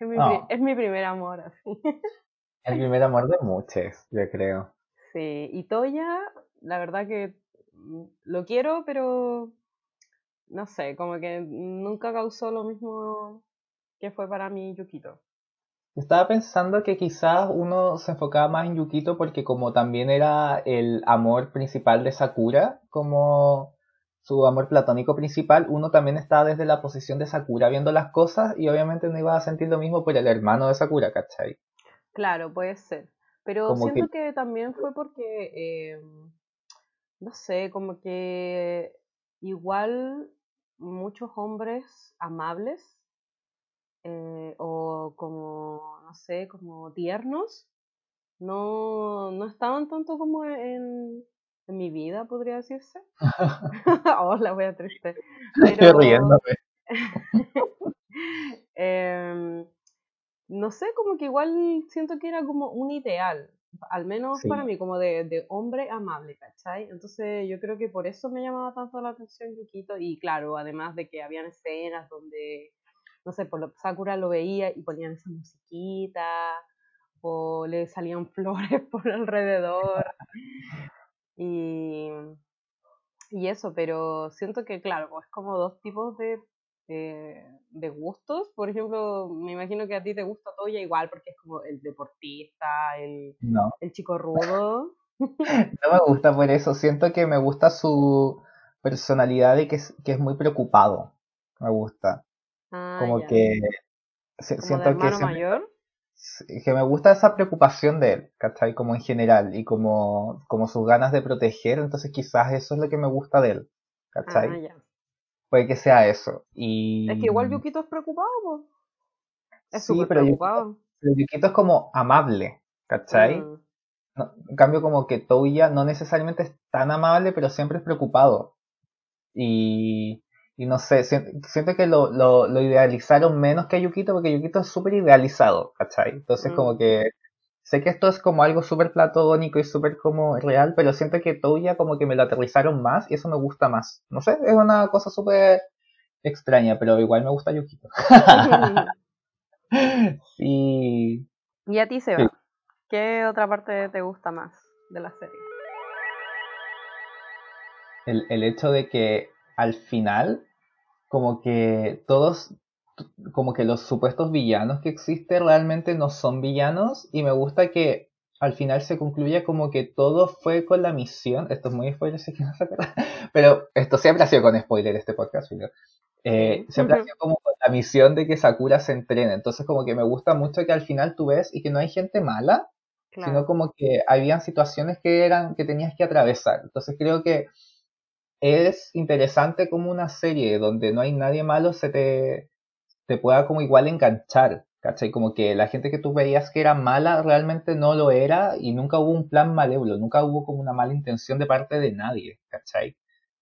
es mi, es mi primer amor, así. El primer amor de muchos, yo creo. Sí, y Toya, la verdad que mm, lo quiero, pero no sé, como que nunca causó lo mismo que fue para mí Yukito. Estaba pensando que quizás uno se enfocaba más en Yukito porque como también era el amor principal de Sakura, como su amor platónico principal, uno también estaba desde la posición de Sakura viendo las cosas y obviamente no iba a sentir lo mismo por el hermano de Sakura, ¿cachai? Claro, puede ser. Pero siento que... también fue porque, eh, no sé, como que igual muchos hombres amables eh, o como, no sé, como tiernos, no, no estaban tanto como en, en mi vida, podría decirse. oh, la voy a triste. Estoy riéndome. Em, no sé, como que igual siento que era como un ideal, al menos para mí, como de, de, hombre amable, ¿cachai? Entonces yo creo que por eso me llamaba tanto la atención Yukito y claro, además de que habían escenas donde, no sé, por lo, Sakura lo veía y ponían esa musiquita o le salían flores por alrededor. Y, y eso, pero siento que, claro, es como dos tipos de, de, gustos. Por ejemplo, me imagino que a ti te gusta Toya igual porque es como el deportista, el, el chico rudo. No me gusta por eso, siento que me gusta su personalidad y que es, que es muy preocupado. Me gusta. Ah, como que siento que mayor? que me gusta esa preocupación de él, ¿cachai? Como en general, y como, como sus ganas de proteger, entonces quizás eso es lo que me gusta de él, ¿cachai? Ah, Puede que sea eso. Y... Es que igual Yukito es preocupado, Es súper preocupado. Pero Yukito es como amable, ¿cachai? Mm. en cambio, como que Touya no necesariamente es tan amable, pero siempre es preocupado. Y, y no sé, siento que lo, lo, idealizaron menos que a Yukito, porque Yukito es súper idealizado, ¿cachai? Entonces como mm. que sé que esto es como algo súper platónico y súper como real, pero siento que Touya como que me lo aterrizaron más y eso me gusta más. No sé, es una cosa súper extraña, pero igual me gusta Yukito. sí. ¿Y a ti, Seba? ¿Qué otra parte te gusta más de la serie? El, el hecho de que al final, como que todos como que los supuestos villanos que existen realmente no son villanos y me gusta que al final se concluya como que todo fue con la misión, esto es muy spoiler, sé que no se pero esto siempre ha sido con spoiler este podcast, eh, siempre ha sido como con la misión de que Sakura se entrene, entonces como que me gusta mucho que al final tú ves y que no hay gente mala, sino como que habían situaciones que eran que tenías que atravesar, entonces creo que es interesante como una serie donde no hay nadie malo se te te pueda como igual enganchar, ¿cachai? Como que la gente que tú veías que era mala realmente no lo era y nunca hubo un plan malévolo, nunca hubo como una mala intención de parte de nadie, ¿cachai?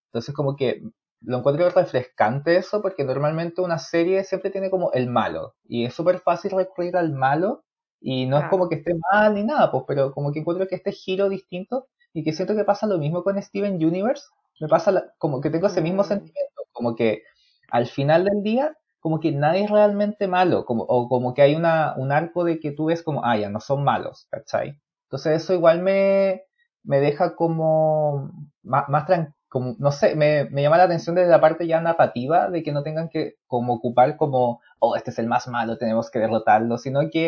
Entonces como que lo encuentro refrescante eso porque normalmente una serie siempre tiene como el malo y es súper fácil recurrir al malo y no es como que esté mal ni nada, pues, pero como que encuentro que este giro distinto y que siento que pasa lo mismo con Steven Universe, me pasa como que tengo ese mismo mm. sentimiento, como que al final del día como que nadie es realmente malo, como, o como que hay una, un arco de que tú ves como, ah, ya, no son malos, ¿cachai? Entonces eso igual me, me deja como más, más como, no sé, me, me, llama la atención desde la parte ya narrativa de que no tengan que como ocupar como, oh, este es el más malo, tenemos que derrotarlo, sino que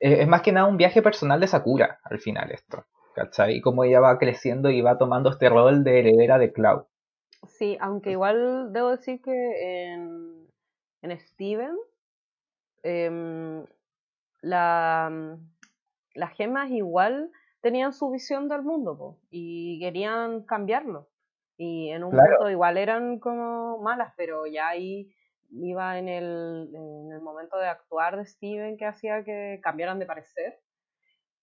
eh, es más que nada un viaje personal de Sakura al final esto, ¿cachai? Y como ella va creciendo y va tomando este rol de heredera de Cloud. Sí, aunque igual debo decir que en en Steven, em, la, mm, las gemas igual tenían su visión del mundo y querían cambiarlo. Y en un momento igual eran como malas, pero ya ahí iba en el, en el momento de actuar de Steven que hacía que cambiaran de parecer.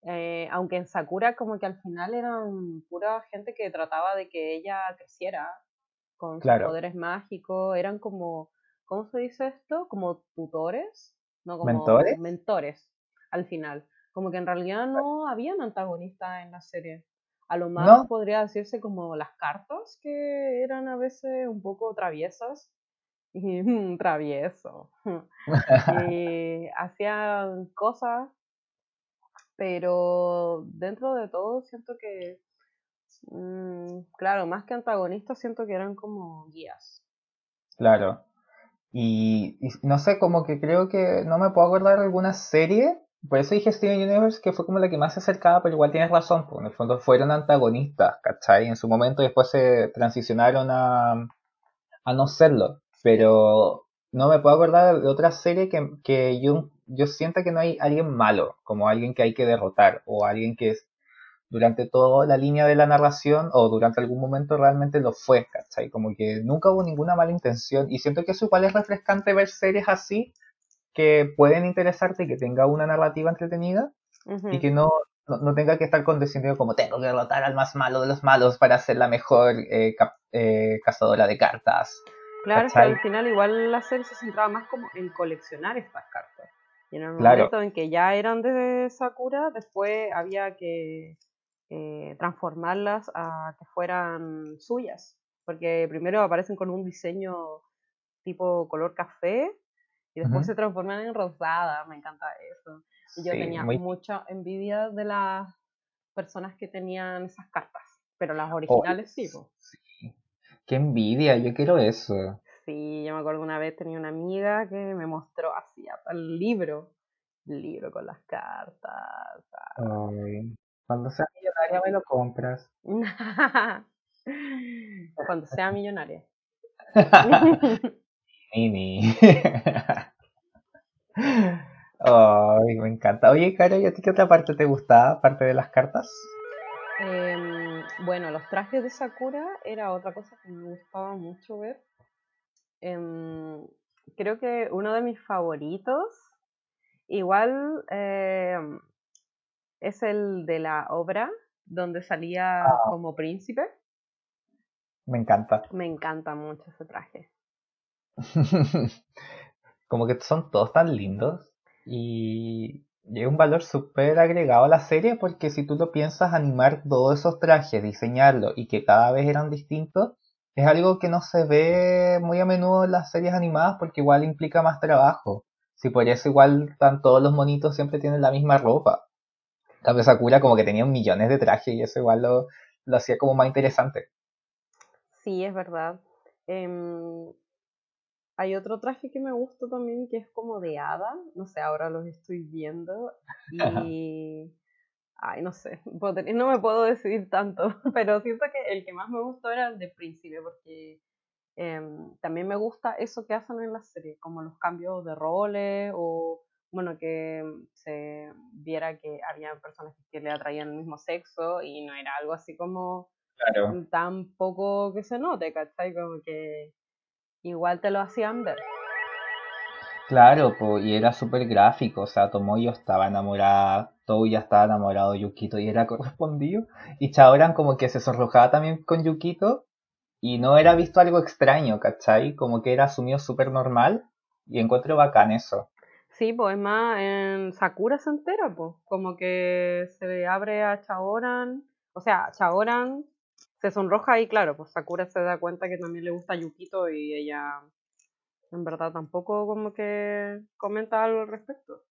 Eh, aunque en Sakura como que al final eran pura gente que trataba de que ella creciera con sus poderes mágicos, eran como ¿cómo se dice esto? Como tutores, no como mentores, mentores al final. Como que en realidad no habían antagonistas en la serie. A lo más podría decirse como las cartas, que eran a veces un poco traviesas. Y mm, travieso. y hacían cosas, pero dentro de todo siento que, mm, claro, más que antagonistas, siento que eran como guías. Claro. Y, no sé, como que creo que no me puedo acordar de alguna serie. Por eso dije Steven Universe, que fue como la que más se acercaba, pero igual tienes razón, porque en el fondo fueron antagonistas, ¿cachai? En su momento después se transicionaron a, a no serlo. Pero no me puedo acordar de otra serie que, que yo, yo sienta que no hay alguien malo, como alguien que hay que derrotar, o alguien que es durante toda la línea de la narración o durante algún momento realmente lo fue, ¿cachai? Como que nunca hubo ninguna mala intención y siento que eso igual es refrescante ver series así que pueden interesarte y que tenga una narrativa entretenida y que no, no, tenga que estar condescendiendo como tengo que derrotar al más malo de los malos para ser la mejor eh, eh, cazadora de cartas. Claro, que al final igual la serie se centraba más como en coleccionar estas cartas. Y en el momento en que ya eran de Sakura, después había que eh, transformarlas a que fueran suyas, porque primero aparecen con un diseño tipo color café y después se transforman en rosada, me encanta eso. Y yo tenía mucha envidia de las personas que tenían esas cartas, pero las oh, originales sí, Qué envidia, yo quiero eso. Sí, yo me acuerdo una vez tenía una amiga que me mostró así el libro, el libro con las cartas. Cuando sea millonaria me lo compras. Cuando sea millonaria. Mini. Ay, me encanta. Oye, Caro, ¿y a ti qué otra parte te gustaba, aparte de las cartas? Em, bueno, los trajes de Sakura era otra cosa que me gustaba mucho ver. Em, creo que uno de mis favoritos, igual em, es el de la obra donde salía ah. como príncipe. Me encanta. Me encanta mucho ese traje. como que son todos tan lindos y es un valor súper agregado a la serie porque si tú lo piensas, animar todos esos trajes, diseñarlos y que cada vez eran distintos, es algo que no se ve muy a menudo en las series animadas porque igual implica más trabajo. Si por eso igual están todos los monitos siempre tienen la misma ropa. Cambio Sakura como que tenía millones de trajes y eso igual lo, lo hacía como más interesante. Sí, es verdad. Em, hay otro traje que me gusta también que es como de hada. No sé, ahora los estoy viendo. Y. Ay, no sé. No me puedo decidir tanto. Pero siento que el que más me gustó era el de príncipe, porque em, también me gusta eso que hacen en la serie, como los cambios de roles o. Bueno, que se viera que había personas que le atraían el mismo sexo y no era algo así como Claro. tan poco que se note, ¿cachai? Como que igual te lo hacían ver. Claro, pues, y era súper gráfico, o sea, Tomoyo estaba enamorada, ya estaba enamorado de Yukito y era correspondido, y Chaoran como que se sonrojaba también con Yukito, y no era visto algo extraño, ¿cachai? Como que era asumido súper normal, y encuentro bacán eso. Sí, pues es más, en Sakura se entera, pues, como que se abre a Chaoran, o sea, Chaoran se sonroja y claro, pues Sakura se da cuenta que también le gusta Yukito y ella en verdad tampoco como que comenta algo al respecto.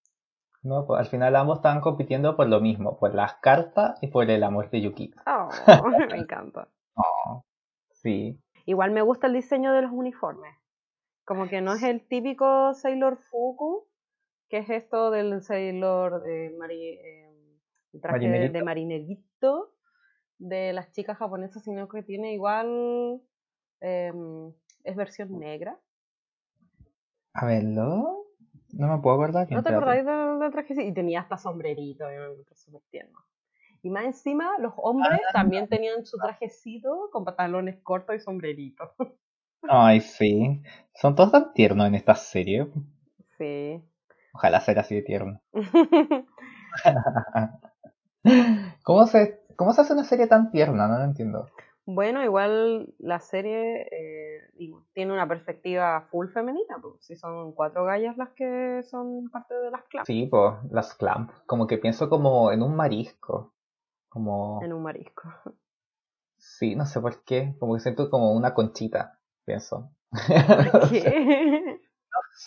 No, pues al final ambos estaban compitiendo por lo mismo, por las cartas y por el amor de Yukito. Oh, me encanta. Oh, sí. Igual me gusta el diseño de los uniformes. Como que no es el típico Sailor Fuku, que es esto del Sailor de eh, traje de marinerito de las chicas japonesas, sino que tiene igual. Em, es versión negra. A verlo. No me puedo acordar. ¿No te acordáis del, traje? Y tenía hasta sombrerito, súper tierno. Y más encima, los hombres ah. también tenían su trajecito con pantalones cortos y sombrerito. Ay, sí. Son todos tan tiernos en esta serie. Sí. Ojalá sea así de tierno. ¿Cómo se ¿Cómo se hace una serie tan tierna? No lo entiendo. Bueno, igual la serie eh, tiene una perspectiva full femenina, pues si son cuatro gallas las que son parte de las clamps. Sí, pues las clamps. Como que pienso como en un marisco. Como... En un marisco. Sí, no sé por qué. Como que siento como una conchita, pienso. ¿Por qué?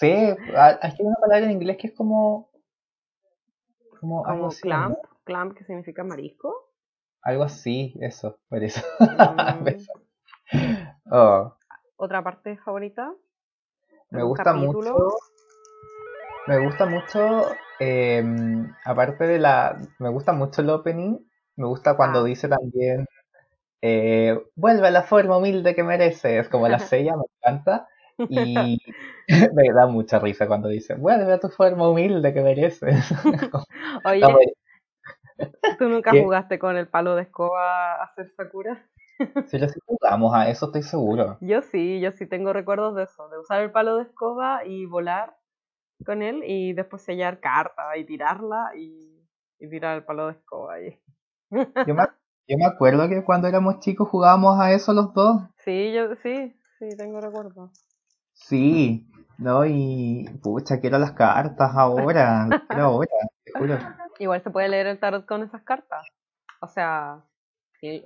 No sé. Hay una palabra en inglés que es como... Como, ¿Como clamp? ¿Clamp que significa marisco? Algo así, eso, por eso. Mm. Oh. ¿Otra parte favorita? Me gusta mucho. Me gusta mucho, em, aparte de la. Me gusta mucho el opening. Me gusta cuando ah. dice también. Eh, vuelve a la forma humilde que mereces, como la sella, me encanta. Y me da mucha risa cuando dice, vuelve a tu forma humilde que mereces. Oye, ¿Tú nunca jugaste con el palo de escoba a hacer Sakura? Sí, sí jugamos a eso, estoy seguro. Yo sí, yo sí tengo recuerdos de eso, de usar el palo de escoba y volar con él y después sellar carta y tirarla y, tirar el palo de escoba. Yo, me, yo me acuerdo que cuando éramos chicos jugábamos a eso los dos. Sí, yo sí, sí, tengo recuerdos. Sí, no, y pucha, quiero las cartas ahora, quiero ahora, te juro. Igual se puede leer el tarot con esas cartas. O sea,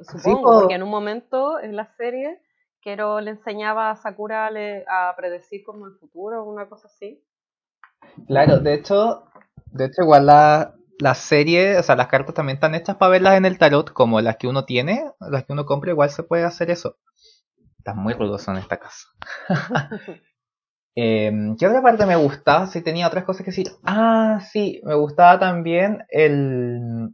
supongo, porque en un momento en la serie, Kero le enseñaba a Sakura a predecir como el futuro o una cosa así. Claro, de hecho, de hecho igual la, la serie, o sea, las cartas también están hechas para verlas en el tarot, como las que uno tiene, las que uno compra, igual se puede hacer eso. Están muy rudos en esta casa. Eh, ¿Qué otra parte me gustaba? Si tenía otras cosas que decir. Ah, sí, me gustaba también el,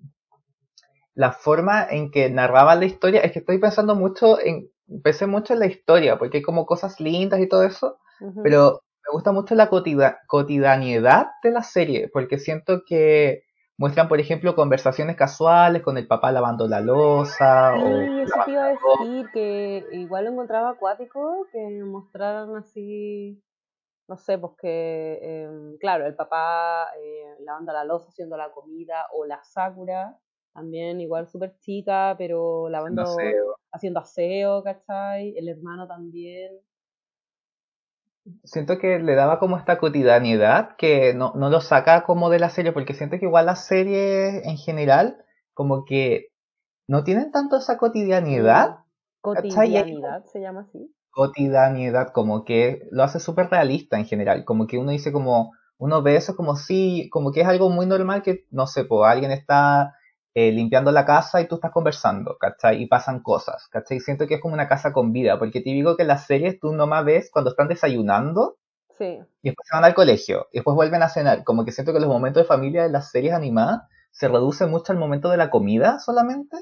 la forma en que narraba la historia. Es que estoy pensando mucho en. Pensé mucho en la historia, porque hay como cosas lindas y todo eso. Pero me gusta mucho la cotidianidad de la serie, porque siento que muestran, por ejemplo, conversaciones casuales con el papá lavando la losa. Sí, o eso te iba a decir, que igual lo encontraba acuático, que mostraran así no sé, pues que, em, claro, el papá eh, lavando la losa, haciendo la comida, o la Sakura, también igual súper chica, pero lavando, haciendo aseo. ¿cachai? El hermano también. Siento que le daba como esta cotidianidad que no, no lo saca como de la serie, porque siento que igual las series en general, como que no tienen tanto esa cotidianidad. Cotidianidad se llama así. Cotidianidad, como que lo hace súper realista en general, como que uno dice como, uno ve eso como si, como que es algo muy normal que, no sé, pues alguien está eh, limpiando la casa y tú estás conversando, ¿cachai? Y pasan cosas, ¿cachai? Siento que es como una casa con vida, porque te digo que las series tú nomás ves cuando están desayunando sí. y después se van al colegio y después vuelven a cenar. Como que siento que los momentos de familia de las series animadas se reduce mucho al momento de la comida solamente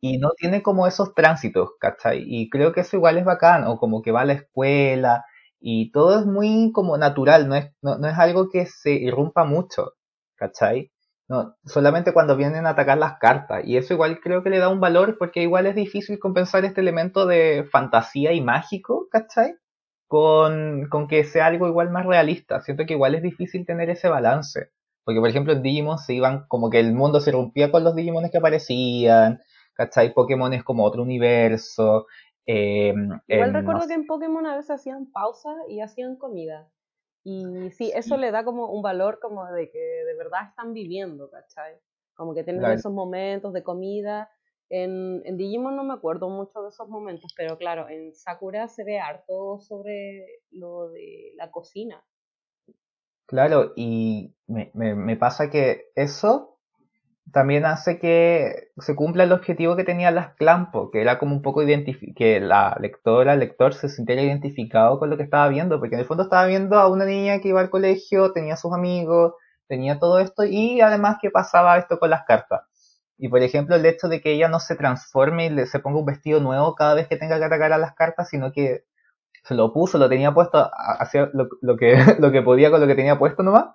y no tiene como esos tránsitos, ¿cachai? Y creo que eso igual es bacán, o como que va a la escuela y todo es muy como natural, no es, no, no es algo que se irrumpa mucho, ¿cachai? No, solamente cuando vienen a atacar las cartas. Y eso igual creo que le da un valor porque igual es difícil compensar este elemento de fantasía y mágico, ¿cachai? Con, con que sea algo igual más realista. Siento que igual es difícil tener ese balance. Porque, por ejemplo, en Digimon se iban como que el mundo se rompía con los Digimones que aparecían, ¿cachai? Pokémon es como otro universo. Eh, igual recuerdo que en Pokémon a veces hacían pausa y hacían comida. Y sí, eso le da como un valor como de que de verdad están viviendo, ¿cachai? Como que tienen esos momentos de comida. En, en, Digimon no me acuerdo mucho de esos momentos, pero claro, en Sakura se ve harto sobre lo de la cocina. Claro, y me, me, me pasa que eso también hace que se cumpla el objetivo que tenía las Clampo, que era como un poco que la lectora, el lector se sintiera identificado con lo que estaba viendo, porque en el fondo estaba viendo a una niña que iba al colegio, tenía sus amigos, tenía todo esto y además que pasaba esto con las cartas. Y por ejemplo el hecho de que ella no se transforme y se ponga un vestido nuevo cada vez que tenga que atacar a las cartas, sino que se lo puso, lo tenía puesto, hacía lo, lo que, lo que podía con lo que tenía puesto nomás.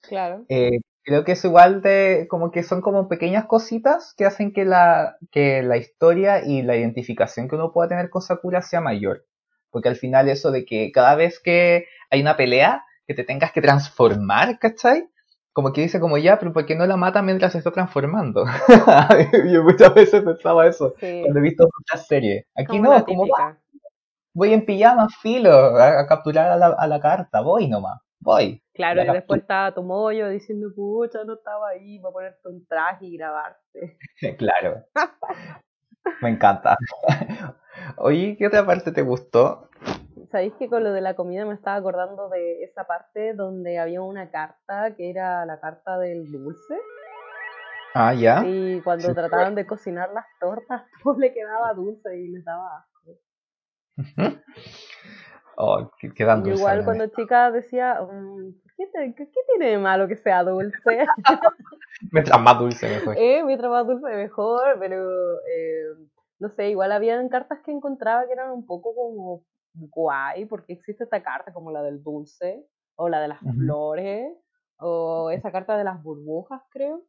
Claro. Eh, creo que es igual de, como que son como pequeñas cositas que hacen que la, que la historia y la identificación que uno pueda tener con Sakura sea mayor. Porque al final eso de que cada vez que hay una pelea, que te tengas que transformar, ¿cachai? Como que dice como ya, pero ¿por qué no la mata mientras se está transformando? Yo muchas veces pensaba eso cuando he visto muchas series. Aquí no, como. Voy en pijama, filo, a, capturar a la, a la carta, voy nomás voy. Claro, y después estaba Tomoyo diciendo, pucha, no estaba ahí, voy a ponerte un traje y grabarte. claro. Me encanta. Oye, ¿qué otra parte te gustó? Sabéis que con lo de la comida me estaba acordando de esa parte donde había una carta que era la carta del dulce. Ah, ya. Y cuando trataban de cocinar las tortas, todo le quedaba dulce y les daba asco. Oh, igual cuando chica decía, mm, ¿qué, ¿qué, tiene de malo que sea dulce? mientras más dulce mejor. Eh, mientras más dulce mejor, pero eh, no sé, igual habían cartas que encontraba que eran un poco como guay, porque existe esta carta como la del dulce, o la de las flores, o esa carta de las burbujas, creo.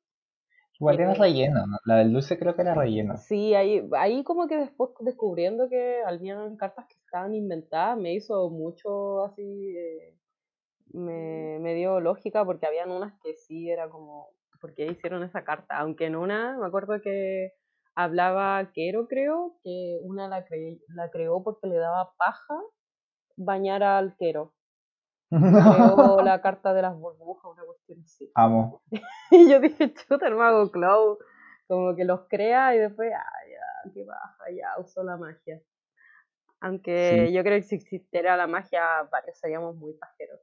Igual tiene relleno, la del dulce creo que era relleno. Sí, ahí, ahí como que después descubriendo que habían cartas que estaban inventadas, me hizo mucho así, eh, me, me, dio lógica porque habían unas que sí era como, ¿por qué hicieron esa carta? Aunque en una, me acuerdo que hablaba Quero, creo, que una la, la creó porque le daba paja bañar al Quero. Creo la carta de las burbujas, una cuestión así. Amo. y yo dije, chuta, el mago Cloud. Como que los crea y después, ah, ya, qué baja, ya usó la magia. Aunque yo creo que si existiera la magia, seríamos muy pajeros.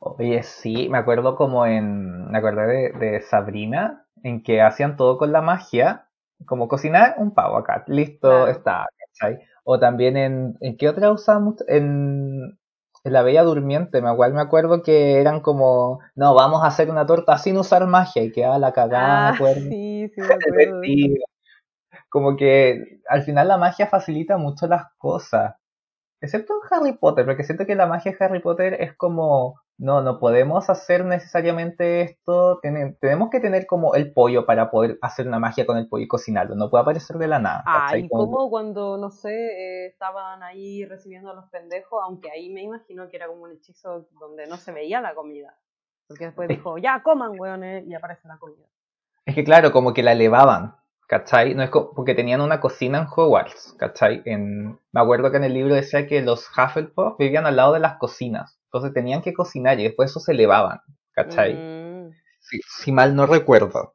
Oye, sí, me acuerdo como en. Me acordé de, de, Sabrina, en que hacían todo con la magia, como cocinar un pavo acá, listo, está, ¿cachai? O también en. ¿En qué otra usamos? En la Bella Durmiente, me, igual me acuerdo que eran como, no, vamos a hacer una torta sin usar magia y quedaba la cagada, me ah, acuerdo. Sí, sí, me acuerdo. como que al final la magia facilita mucho las cosas. Excepto en Harry Potter, porque siento que la magia de Harry Potter es como, no, no podemos hacer necesariamente esto, tenemos que tener como el pollo para poder hacer una magia con el pollo y cocinarlo, no puede aparecer de la nada. Ah, y como cuando, no sé, eh, estaban ahí recibiendo a los pendejos, aunque ahí me imagino que era como un hechizo donde no se veía la comida. Porque después dijo, ya coman, weones, y aparece la comida. Es que claro, como que la elevaban, ¿cachai? No es porque tenían una cocina en Hogwarts, ¿cachai? En, me acuerdo que en el libro decía que los Hufflepuff vivían al lado de las cocinas, entonces tenían que cocinar y después eso se elevaban, ¿cachai? Mm. Si, mal no recuerdo.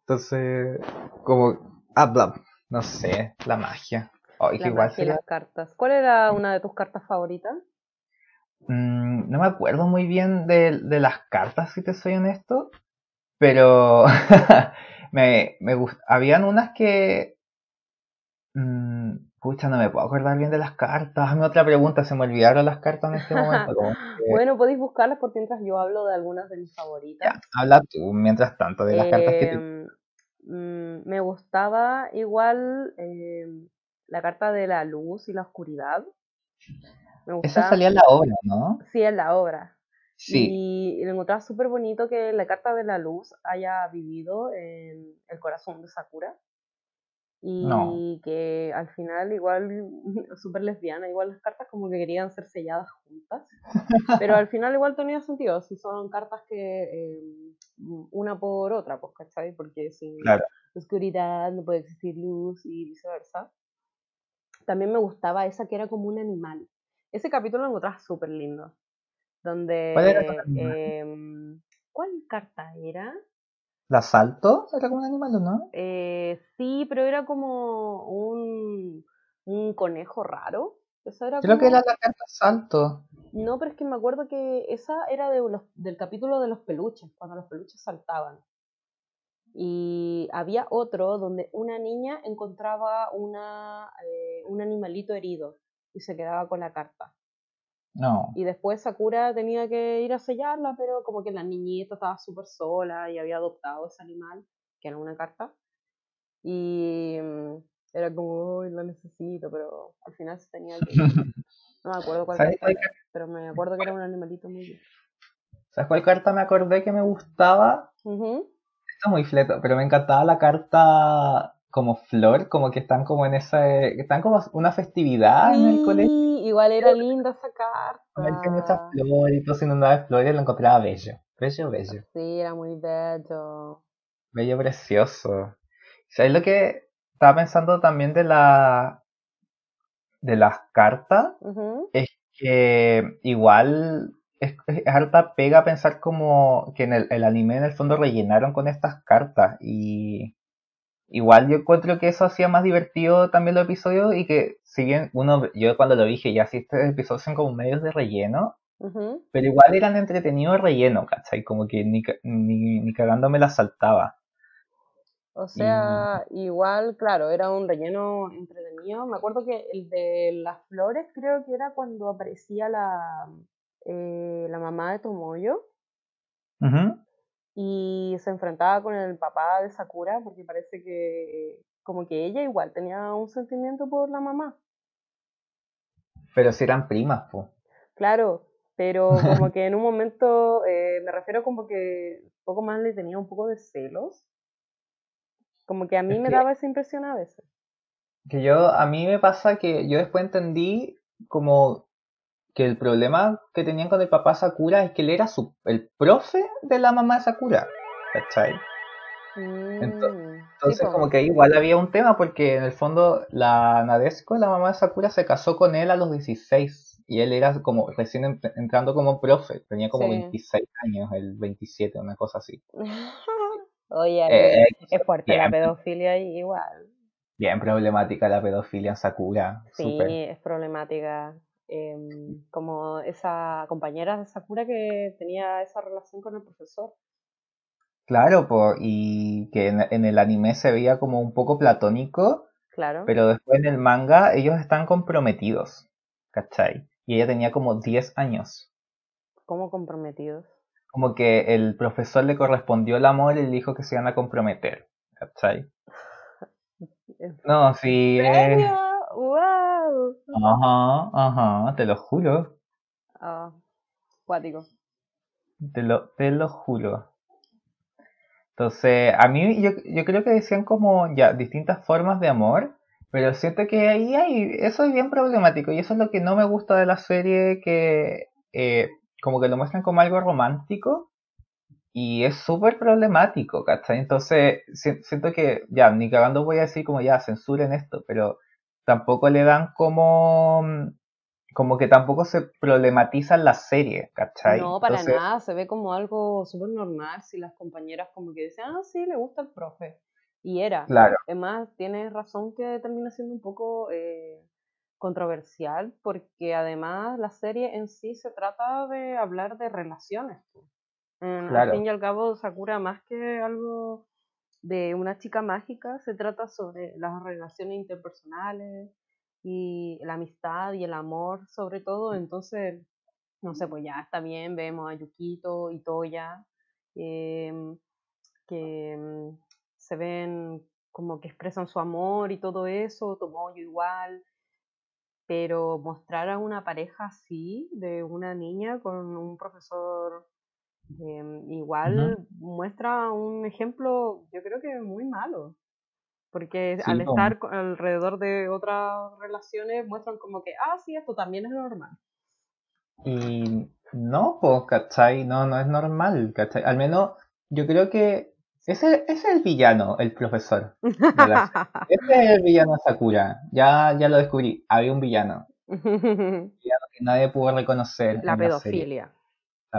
Entonces, como, ah, no sé, la magia. la igual magia las cartas. ¿Cuál era una de tus cartas favoritas? Mm, no me acuerdo muy bien de, de las cartas, si te soy honesto, pero me, me habían unas que... Mmm, pucha, no me puedo acordar bien de las cartas. Hazme otra pregunta, se me olvidaron las cartas en este momento. bueno, podéis buscarlas por mientras yo hablo de algunas de mis favoritas. habla tú, mientras tanto, de las cartas que te... Em, mm, me gustaba igual em, la carta de la luz y la oscuridad. Esa salía en la obra, ¿no? Sí, en la obra. Y, lo encontraba súper bonito que la carta de la luz haya vivido en el corazón de Sakura. Y que al final, igual, súper lesbiana, igual las cartas como que querían ser selladas juntas. Pero al final, igual tenía sentido, si son cartas que em, una por otra, pues, ¿cachai? Porque sin oscuridad no puede existir luz y viceversa. También me gustaba esa que era como un animal. Ese capítulo lo encontraba súper lindo donde... Em, ¿Cuál, carta era? ¿La salto? ¿Era como un animal o no? Eh, sí, pero era como un, un conejo raro. Creo que era la carta salto. No, pero es que me acuerdo que esa era de los, del capítulo de los peluches, cuando los peluches saltaban. Y había otro donde una niña encontraba una, eh, un animalito herido y se quedaba con la carta. No. Y después Sakura tenía que ir a sellarla, pero como que la niñita estaba súper sola y había adoptado ese animal, que era una carta. Y mm, era como, uy, lo necesito, pero al final se tenía que... No me acuerdo cuál carta pero me acuerdo que era un animalito muy bien. ¿Sabes cuál carta me acordé que me gustaba? Esto es muy fleto, pero me encantaba la carta como flor, como que están como en esa, están como una festividad en el colegio. Igual era linda esa carta. Que muchas flores y todo de flores lo encontraba bello, bello, bello. Sí, era muy bello. Bello, precioso. ¿Sabes lo que estaba pensando también de la de las cartas? Es que igual es, harta pega pensar como que en el, el anime en el fondo rellenaron con estas cartas y igual yo encuentro que eso hacía más divertido también los episodios y que si bien uno, yo cuando lo dije ya si estos episodios son como medios de relleno, pero igual eran entretenidos relleno, ¿cachai? Como que ni, ni, ni cagándome la saltaba. O sea, igual, claro, era un relleno entretenido. Me acuerdo que el de las flores creo que era cuando aparecía la, eh, la mamá de Tomoyo y se enfrentaba con el papá de Sakura porque parece que como que ella igual tenía un sentimiento por la mamá. Pero si eran primas, pues. Claro, pero como que en un momento, eh, me refiero como que poco más le tenía un poco de celos. Como que a mí me daba esa impresión a veces. Que yo, a mí me pasa que yo después entendí como que el problema que tenían con el papá Sakura es que él era su, el profe de la mamá de Sakura, ¿cachai? Mm, entonces, como que igual había un tema porque en el fondo la Nadesco, la mamá de Sakura, se casó con él a los 16 y él era como recién entrando como profe, tenía como 26 años, el 27, una cosa así. Oye, eh, es fuerte la pedofilia igual. Bien problemática la pedofilia en Sakura. Sí, es problemática. Em, como esa compañera de Sakura que tenía esa relación con el profesor. Claro, y que en, el anime se veía como un poco platónico, claro. pero después en el manga ellos están comprometidos, ¿cachai? Y ella tenía como 10 años. ¿Cómo comprometidos? Como que el profesor le correspondió el amor y le dijo que se iban a comprometer, ¿cachai? No, sí. Eh... Ajá, ajá, te lo juro. Ah, cuático. Te lo, te lo juro. Entonces, a mí yo, yo creo que decían como ya distintas formas de amor, pero siento que ahí hay, eso es bien problemático y eso es lo que no me gusta de la serie, que eh, como que lo muestran como algo romántico y es súper problemático, ¿cachai? Entonces, siento que, ya, ni cagando voy a decir como ya, censuren esto, pero tampoco le dan como como que tampoco se problematiza la serie, ¿cachai? No, para nada, se ve como algo súper normal si las compañeras como que dicen, ah, sí, le gusta el profe. Y era. Claro. Además, tienes razón que termina siendo un poco eh, controversial, porque además la serie en sí se trata de hablar de relaciones. Al fin y al cabo, Sakura, más que algo de una chica mágica, se trata sobre las relaciones interpersonales, y la amistad y el amor sobre todo, entonces, no sé, pues ya está bien, vemos a Yukito y Toya, em, que mm, se ven como que expresan su amor y todo eso, Tomoyo igual, pero mostrar a una pareja así, de una niña con un profesor em, igual, muestra un ejemplo, yo creo que muy malo. Porque al estar alrededor de otras relaciones muestran como que, ah, sí, esto también es normal. Y no, pues, ¿cachai? No, no es normal, ¿cachai? Al menos yo creo que ese, es el villano, el profesor. ese es el villano Sakura. Ya, ya lo descubrí. Había un villano. un villano que nadie pudo reconocer. La pedofilia. La,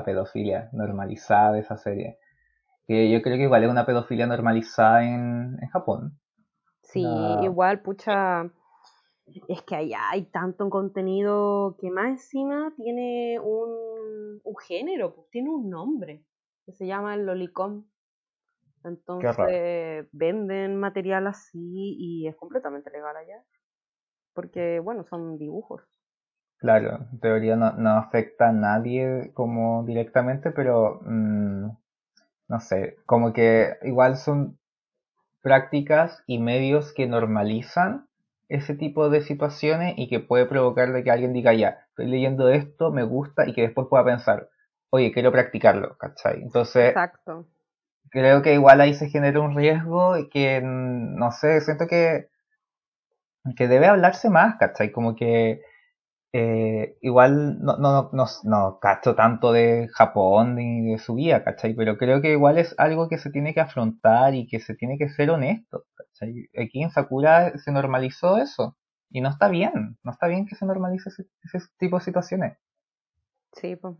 pedofilia normalizada de esa serie. Que yo creo que igual es una pedofilia normalizada en, en Japón. Sí, igual, pucha, es que allá hay tanto contenido que más encima tiene un, un género, pues tiene un nombre, que se llama el lolicom. Entonces venden material así y es completamente legal allá. Porque, bueno, son dibujos. Claro, en teoría no, no afecta a nadie como directamente, pero mm, no sé, como que igual son prácticas y medios que normalizan ese tipo de situaciones y que puede provocar de que alguien diga ya, estoy leyendo esto, me gusta y que después pueda pensar, oye, quiero practicarlo, ¿cachai? Entonces, Exacto. creo que igual ahí se genera un riesgo y que, mm, no sé, siento que, que debe hablarse más, ¿cachai? Como que eh, igual no, no, no, no, cacho tanto de Japón ni de su vida, ¿cachai? Pero creo que igual es algo que se tiene que afrontar y que se tiene que ser honesto, ¿cachai? Aquí en Sakura se normalizó eso y no está bien, no está bien que se normalice ese, tipo de situaciones. Sí, pues.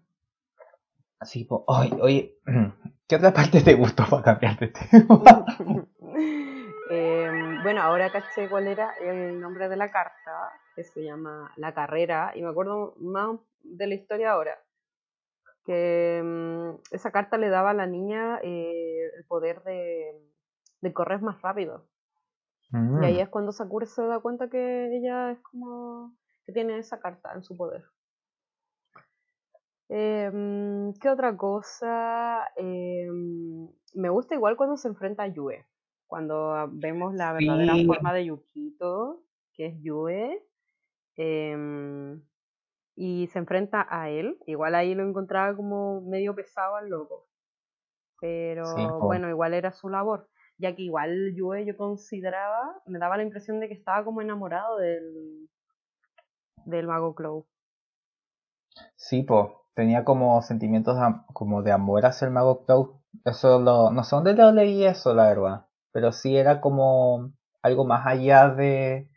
Sí, pues, oye, oye, ¿qué otra parte te gustó para cambiar de tema? Em, bueno, ahora caché cuál era el nombre de la carta, que se llama La Carrera, y me acuerdo más de la historia ahora, que em, esa carta le daba a la niña eh, el poder de, correr más rápido. Y ahí mm. es cuando Sakura se da cuenta que ella es como que tiene esa carta en su poder. Em, ¿Qué otra cosa? me gusta igual cuando se enfrenta a Yue cuando vemos la verdadera forma de Yukito, que es Yue, em, y se enfrenta a él. Igual ahí lo encontraba como medio pesado al loco. Pero bueno, igual era su labor. Ya que igual Yue yo consideraba, me daba la impresión de que estaba como enamorado del, del mago Clow. Sí, pues, tenía como sentimientos como de amor hacia el mago Clow. Eso lo, no sé dónde lo leí eso, la verdad pero sí era como algo más allá de,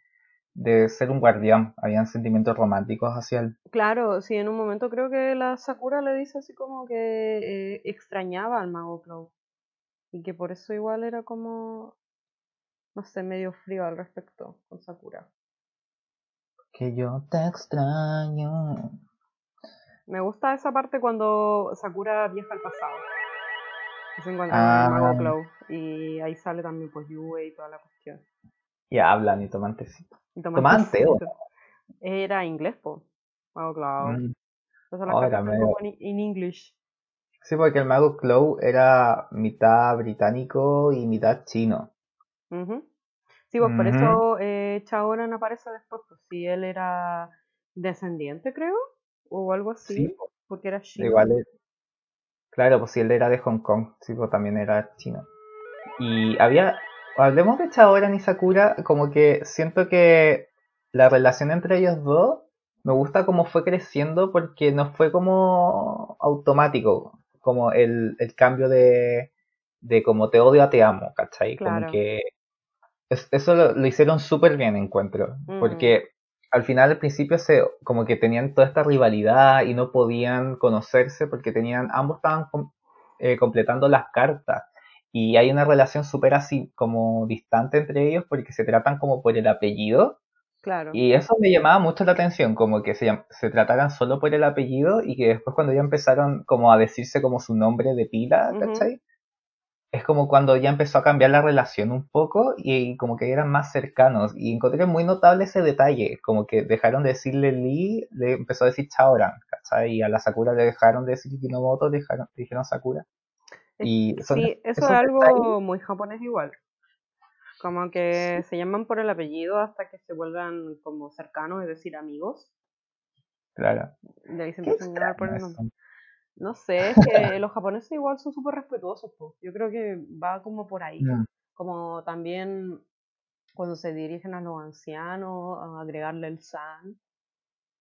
de ser un guardián, habían sentimientos románticos hacia él. Claro, sí, en un momento creo que la Sakura le dice así como que eh, extrañaba al mago Clow y que por eso igual era como, no sé, medio frío al respecto con Sakura. Que yo te extraño. Me gusta esa parte cuando Sakura viaja al pasado mago ah. Clow. Y ahí sale también pues Yue y toda la cuestión. Y hablan y toman tecito. toman, Era inglés, po. Mago Clow. Mm. en English. Sí, porque el mago Clow era mitad británico y mitad chino. Sí, pues por eso eh, Chaoran aparece después, pues si él era descendiente, creo, o algo así, porque era chino. Igual Claro, pues si él era de Hong Kong, sí, pues también era chino. Y había, hablemos de Chaoran y Sakura, como que siento que la relación entre ellos dos me gusta cómo fue creciendo porque no fue como automático. como el, el cambio de, de como te odio a te amo, ¿cachai? Claro. Como que es- eso lo, lo hicieron súper bien, encuentro, Mm. porque al final al principio se como que tenían toda esta rivalidad y no podían conocerse porque tenían ambos estaban com- eh, completando las cartas y hay una relación súper así como distante entre ellos porque se tratan como por el apellido Claro. y eso me llamaba mucho la atención, como que se, se trataran solo por el apellido y que después cuando ya empezaron como a decirse como su nombre de pila. ¿cachai? Es como cuando ya empezó a cambiar la relación un poco y como que eran más cercanos. Y encontré muy notable ese detalle, como que dejaron de decirle Lee, le empezó a decir Chaoran, ¿cachai? Y a la Sakura le dejaron de decir Kinomoto, le dejaron, le dijeron Sakura. Y son sí, eso es algo detalles- muy japonés igual. Como que se llaman por el apellido hasta que se vuelvan como cercanos, es decir, amigos. Claro. De ahí se empiezan a llamar por el nombre. No sé, es que los japoneses igual son súper respetuosos, po. Yo creo que va como por ahí. Mm, Como también cuando se dirigen a los ancianos, a agregarle el san,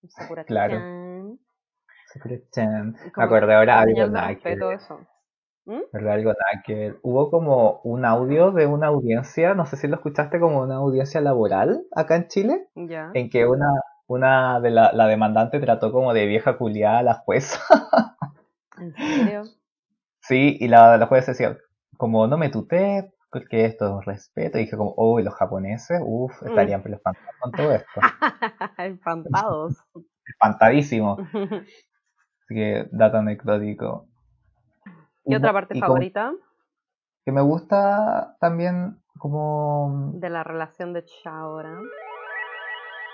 el Claro. Sakura-chan. Me acordé ahora algo nada que ver. eso. ¿Mm? ¿verdad? Algo nada que ver. Hubo como un audio de una audiencia, no sé si lo escuchaste como una audiencia laboral acá en Chile, en que una, una de la, la demandante trató como de vieja culiada a la jueza. ¿En serio? Sí, y la, la jueza decía, como no me tutees, porque esto es respeto. Y dije como, uy, los japoneses, uff, Mm. estarían pero espantados con todo esto. Espantados. Espantadísimo. Así que, dato anecdótico. ¿Y otra parte y favorita que me gusta también como de la relación de Chaoran?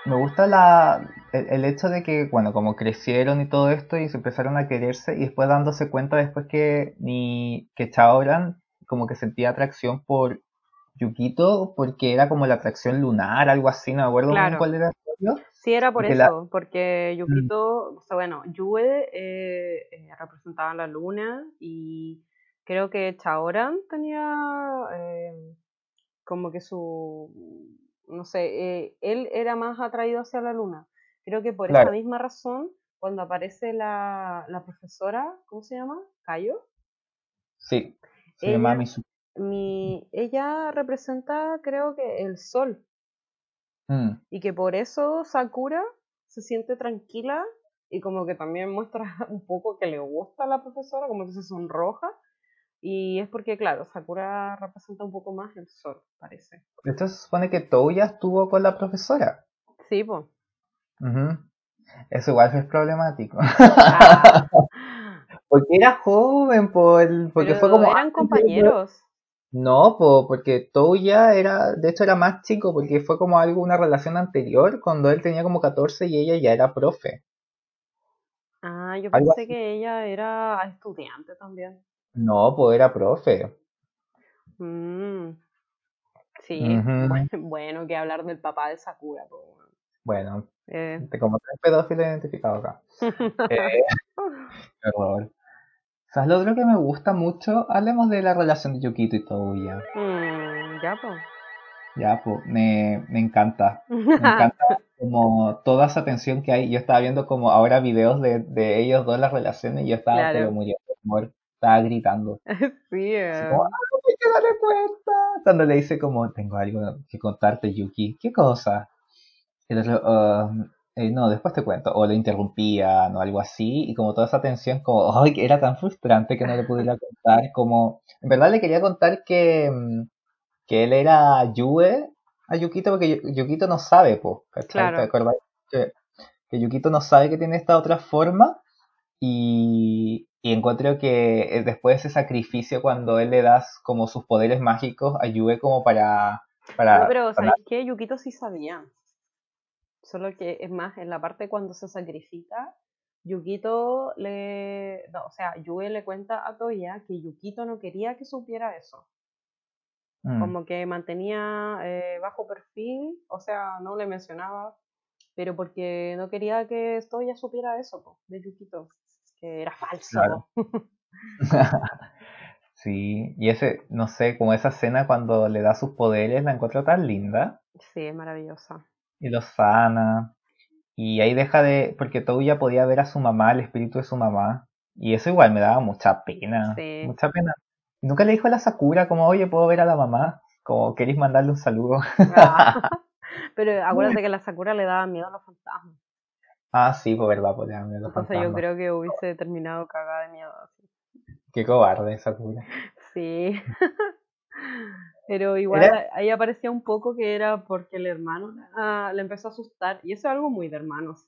Me gusta la, el, el hecho de que, bueno, como crecieron y todo esto y se empezaron a quererse y después dándose cuenta después que ni que Chaoran como que sentía atracción por Yukito porque era como la atracción lunar, algo así, no me acuerdo Claro. cuál era Sí, era por Porque la- eso, porque Yukito, o sea, bueno, Yue eh, eh, representaba la luna y creo que Chaoran tenía eh, como que su, no sé, eh, él era más atraído hacia la luna. Creo que por Claro. esa misma razón, cuando aparece la, la profesora, ¿cómo se llama? Cayo, Sí, se Misu. mi, ella representa creo que el sol. Mm, y que por eso Sakura se siente tranquila y como que también muestra un poco que le gusta a la profesora, como que se sonroja. Y es porque, claro, Sakura representa un poco más el sol, parece. De hecho, se supone que Touya estuvo con la profesora. Sí, pues. Eso igual es problemático. Ah, Porque era joven, por, porque pero fue como eran compañeros. No, po, porque Touya era, de hecho era más chico, porque fue como algo, una relación anterior, cuando él tenía como 14 y ella ya era profe. Ah, yo Algo pensé que ella era estudiante también. No, pues era profe. Mm, Sí, bueno, bueno, que hablar del papá de Sakura. po. Bueno, Eh, como tres pedófilos identificados acá. Eh, qué horror. ¿Sabes lo otro que me gusta mucho? Hablemos de la relación de Yukito y Touya. mm, ya, pues. Ya, pues, me, me encanta. Me encanta como toda esa tensión que hay. Yo estaba viendo como ahora videos de, de ellos dos, las relaciones, y yo estaba Claro. pero muriendo de amor. Estaba gritando. Sí, Así eh, como, "Ah, hay que darle cuenta. Cuando le dice como, tengo algo que contarte, Yuki. ¿Qué cosa? Y el otro, "Ah, eh, no, después te cuento. O le interrumpían o algo así. Y como toda esa tensión, como, ay, que era tan frustrante que no le pudiera contar. Como, en verdad le quería contar que, mm, que él era Yue a Yukito porque Yu- Yukito no sabe, po. Claro. ¿Te acordás? Que, que Yukito no sabe que tiene esta otra forma y, y encuentro que eh, después de ese sacrificio cuando él le das como sus poderes mágicos a Yue como para... para No, pero para- ¿sabéis qué? Yukito sí sabía. Solo que es más, en la parte cuando se sacrifica, Yukito le. No, o sea, Yue le cuenta a Toya que Yukito no quería que supiera eso. Mm, Como que mantenía eh, bajo perfil, o sea, no le mencionaba, pero porque no quería que Toya supiera eso po, de Yukito, que era falso. Claro. sí, y ese, no sé, como esa escena cuando le da sus poderes la encuentro tan linda. Sí, es maravillosa. Y lo sana. Y ahí deja de, porque Touya podía ver a su mamá, el espíritu de su mamá, Y eso igual me daba mucha pena. Sí. Mucha pena. Nunca le dijo a la Sakura como, oye, ¿puedo ver a la mamá? Como, ¿queréis mandarle un saludo? Ah. Pero acuérdate que a la Sakura le daba miedo a los fantasmas. ah, sí, pues verdad, pues déjame los Entonces yo fantasmas. creo que hubiese terminado cagada de miedo así. Qué cobarde Sakura. Sí. Pero igual Era- ahí aparecía un poco que era porque el hermano ah, le empezó a asustar. Y eso es algo muy de hermanos.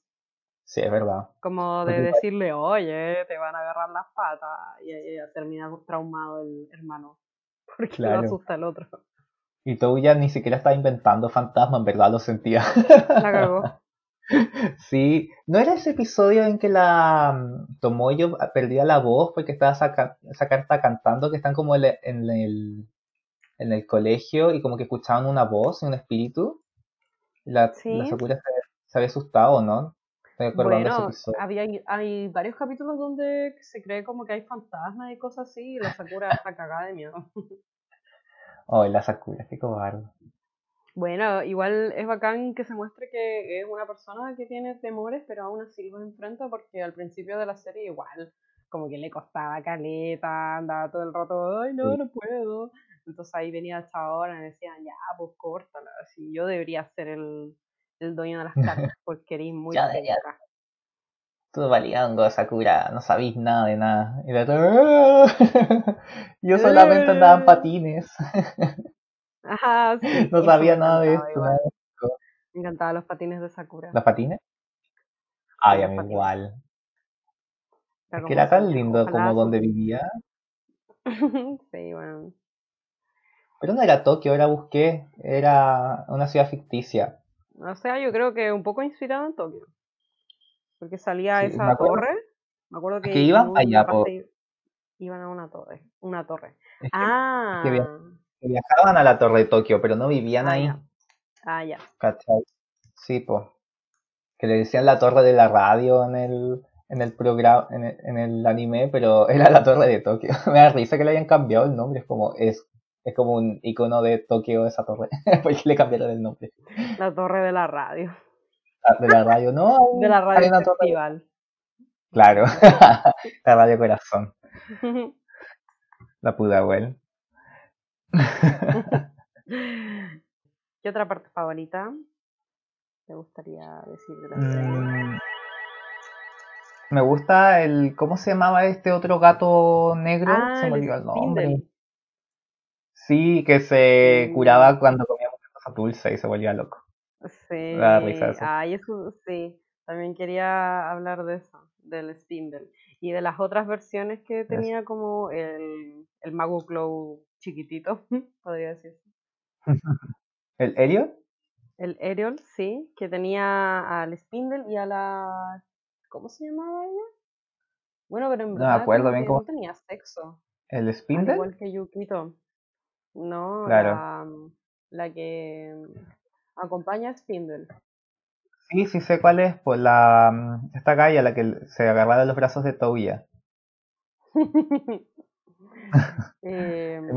Sí, es verdad. Como de Porque decirle, oye, te van a agarrar las patas. Y ahí ya termina traumado el hermano. Porque lo Claro. asusta el otro. Y Touya ni siquiera estaba inventando fantasmas, en verdad lo sentía. La cagó. Sí, ¿no era ese episodio en que la mm, Tomoyo perdía la voz porque estaba saca- esa carta cantando que están como en el, en el en el colegio y como que escuchaban una voz, un espíritu? Y la, Sí. la Sakura se, se había asustado, ¿no? Ese Bueno, había, hay varios capítulos donde se cree como que hay fantasmas y cosas así, y la Sakura está cagada de miedo. Oh, la Sakura, qué cobarde. Bueno, igual es bacán que se muestre que es una persona que tiene temores, pero aún así los enfrenta porque al principio de la serie igual, como que le costaba caleta, andaba todo el rato, ay no, Sí. no puedo. Entonces ahí venía el chabón y me decían, ya, pues córtala, así yo debería ser el, el dueño de las cartas porque eres muy Ya penca". Tú valiendo, Sakura, no sabís nada de nada. Y la Yo solamente andaba en patines. Ajá, sí, No sabía nada de esto. igual. Me encantaban los patines de Sakura. ¿Los patines? Ay, a mí igual. Es que era tan lindo como donde vivía. sí, bueno. Pero no era Tokio, era Busqué. Era una ciudad ficticia. O sea, yo creo que un poco inspirado en Tokio. Porque salía Sí, esa me acuerdo- torre. Me acuerdo que, que iban allá, po. a una torre. Una torre. Es que, Ah, que via- que viajaban a la torre de Tokio, pero no vivían Ah, ahí. ya. ah, ya. ¿Cachai? Sí, pues. Que le decían la torre de la radio en el, en el programa, en el, en el anime, pero era la torre de Tokio. Me da risa que le hayan cambiado el nombre, es como, es, es como un icono de Tokio esa torre. porque le cambiaron el nombre. La torre de la radio. Ah, De la radio, no. De la radio una torre-. Claro. la radio corazón. La Pudahuel. ¿Qué otra parte favorita te gustaría decir de la serie? Mm, Me gusta el. ¿Cómo se llamaba este otro gato negro? Ah, se me olvidó el nombre. Spindle. Sí, que se curaba cuando comía cosa dulce y se volvía loco. Sí, risa eso. ay, eso sí, también quería hablar de eso, del Spindle. Y de las otras versiones que tenía como el, el Mago Glow chiquitito, podría decirse. ¿El Elliot? El Ariel, sí, que tenía al Spindle y a la... ¿Cómo se llamaba ella? Bueno, pero en No me verdad acuerdo como bien no tenía sexo, ¿El al Spindle? igual que Yukito. No, Claro. la, la que acompaña a Spindle. Sí, sí sé cuál es. Pues la. mm, Esta galla, la que se agarraba de los brazos de Touya. Eh, me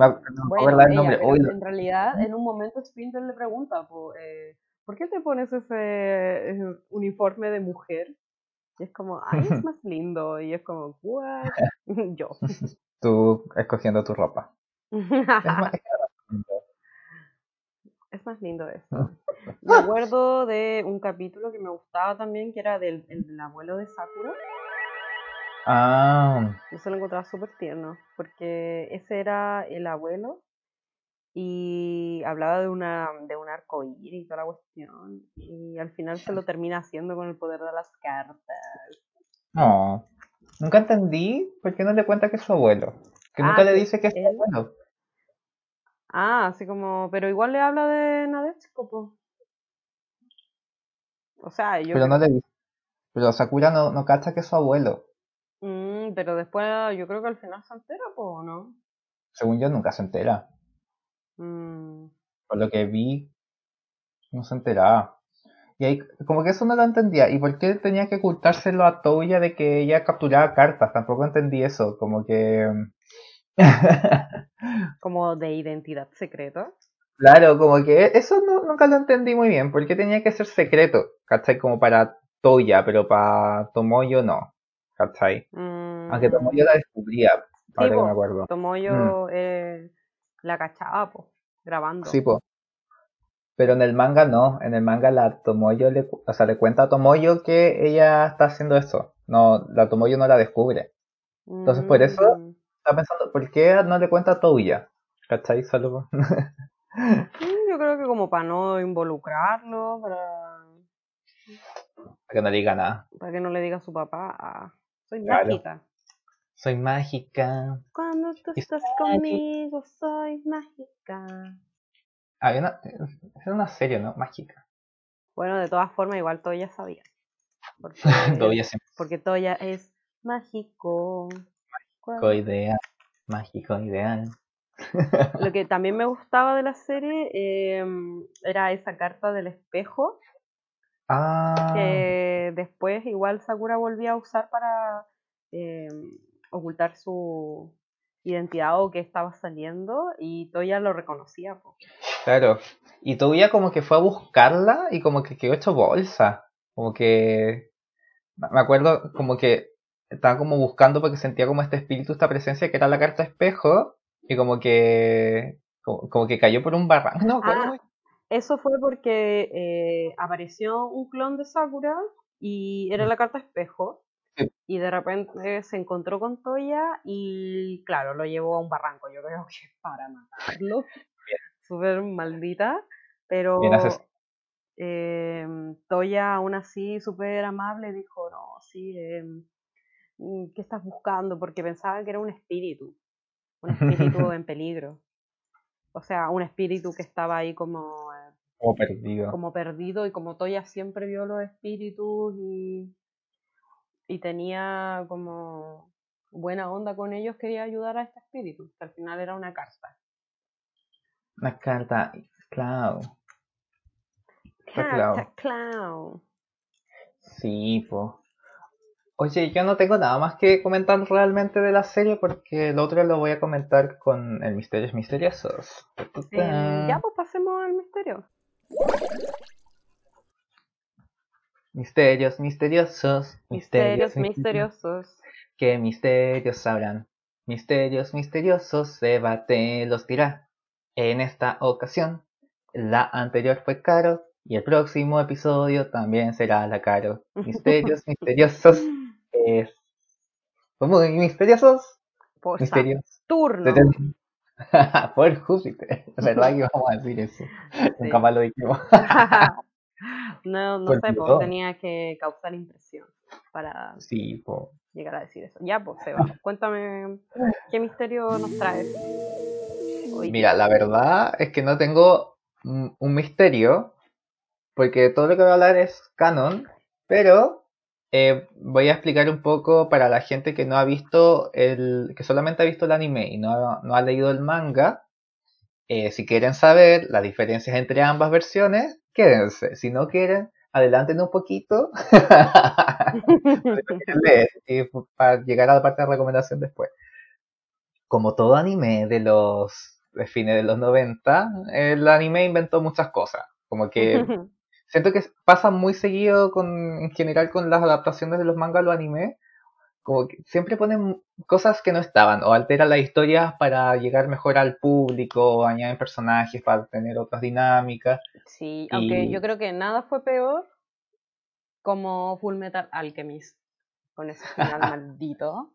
bueno, el nombre. en realidad, en un momento Spindle le pregunta, eh, ¿por qué te pones ese eh, uniforme de mujer? Y es como, ay, es más lindo. Y es como, what? Yo. Tú escogiendo tu ropa. Es más- es Es más lindo eso. Me acuerdo de un capítulo que me gustaba también, que era del, el del abuelo de Sakura. Ah, Yo se lo encontraba súper tierno, porque ese era el abuelo y hablaba de una de un arco iris y toda la cuestión. Y al final se lo termina haciendo con el poder de las cartas. no. Nunca entendí por qué no le cuenta que es su abuelo. Que Ah, nunca le dice que es su él- abuelo. Ah, así como, pero igual le habla de Nadeshiko. O sea, yo Pero no le dice. Pero Sakura no, no cacha que es su abuelo. Mm, pero después yo creo que al final se entera, ¿o ¿no? Según yo, nunca se entera. Mm, Por lo que vi, no se enteraba. Y ahí, como que eso no lo entendía. ¿Y por qué tenía que ocultárselo a Touya de que ella capturaba cartas? Tampoco entendí eso. Como que. como de identidad secreta. claro, como que eso no- nunca lo entendí muy bien. ¿Por qué tenía que ser secreto? ¿Cachai? Como para Toya, pero para Tomoyo no. ¿Cachai? Mm, Aunque Tomoyo la descubría, ahora que me acuerdo. Tomoyo eh, la cachaba, po, grabando. Sí, po. Pero en el manga no, en el manga la Tomoyo le, o sea, le cuenta a Tomoyo que ella está haciendo eso. No, la Tomoyo no la descubre. Entonces, por eso- Está pensando, ¿por qué no le cuenta a Touya? ¿Cachai? Solo Yo creo que como para no involucrarlo, para, para que no le diga nada. para que no le diga a su papá, ah, soy Claro. mágica. Soy mágica. Cuando tú estás conmigo, soy mágica. Había una, es una serie, ¿no? Mágica. Bueno, de todas formas, igual Toya sabía. Porque Toya es mágico. Mágico ideal. Mágico ideal. Lo que también me gustaba de la serie eh, era esa carta del espejo Ah, que después igual Sakura volvía a usar para eh, ocultar su identidad o que estaba saliendo y Toya lo reconocía. po. claro. Y Touya como que fue a buscarla y como que quedó hecho bolsa. Como que... Me acuerdo como que estaba como buscando porque sentía como este espíritu, esta presencia que era la carta espejo y como que... Como, como que cayó por un barranco. No, Ah, Eso fue porque eh, apareció un clon de Sakura y era la carta espejo. Sí. Y de repente se encontró con Toya y claro, lo llevó a un barranco. Yo creo que para matarlo. Súper maldita. Pero Bien eh, Toya aún así súper amable dijo, no, sí, eh, ¿qué estás buscando? Porque pensaba que era un espíritu. Un espíritu en peligro. O sea, un espíritu que estaba ahí como, eh, como perdido. como perdido y como Toya siempre vio los espíritus y, y tenía como buena onda con ellos, quería ayudar a este espíritu, que al final era una carta. Una carta, claro. Claro. Carta clown. Sí, po. Oye, yo no tengo nada más que comentar realmente de la serie porque lo otro lo voy a comentar con el Misterios Misteriosos. Eh, ya, pues pasemos al misterio. Misterios misteriosos. Misterios misteriosos. ¿Qué misterios sabrán? Misterios misteriosos, debate los dirá. En esta ocasión, la anterior fue Caro y el próximo episodio también será la Caro. Misterios misteriosos es... Misteriosos. Por Misterios. Saturno. Por Júpiter. Verdad que vamos a decir eso. Nunca más lo dijimos. no, no Por sé, pues tenía que causar impresión para Sí, po. llegar a decir eso. Ya, pues, Seba, cuéntame qué misterio nos traes. hoy. Mira, la verdad es que no tengo un misterio, porque todo lo que voy a hablar es canon, pero eh, voy a explicar un poco para la gente que no ha visto el, que solamente ha visto el anime y no no ha leído el manga. eh, si quieren saber las diferencias entre ambas versiones, quédense. Si no quieren, adelanten un poquito fu- para llegar a la parte de recomendación después. Como todo anime de los de fines de los 90, el anime inventó muchas cosas. Como que siento que pasa muy seguido con, en general con las adaptaciones de los mangas a los animes. Como que siempre ponen cosas que no estaban, o alteran las historias para llegar mejor al público, o añaden personajes para tener otras dinámicas. Sí, aunque yo creo que nada fue peor como Full Metal Alchemist, con ese final maldito.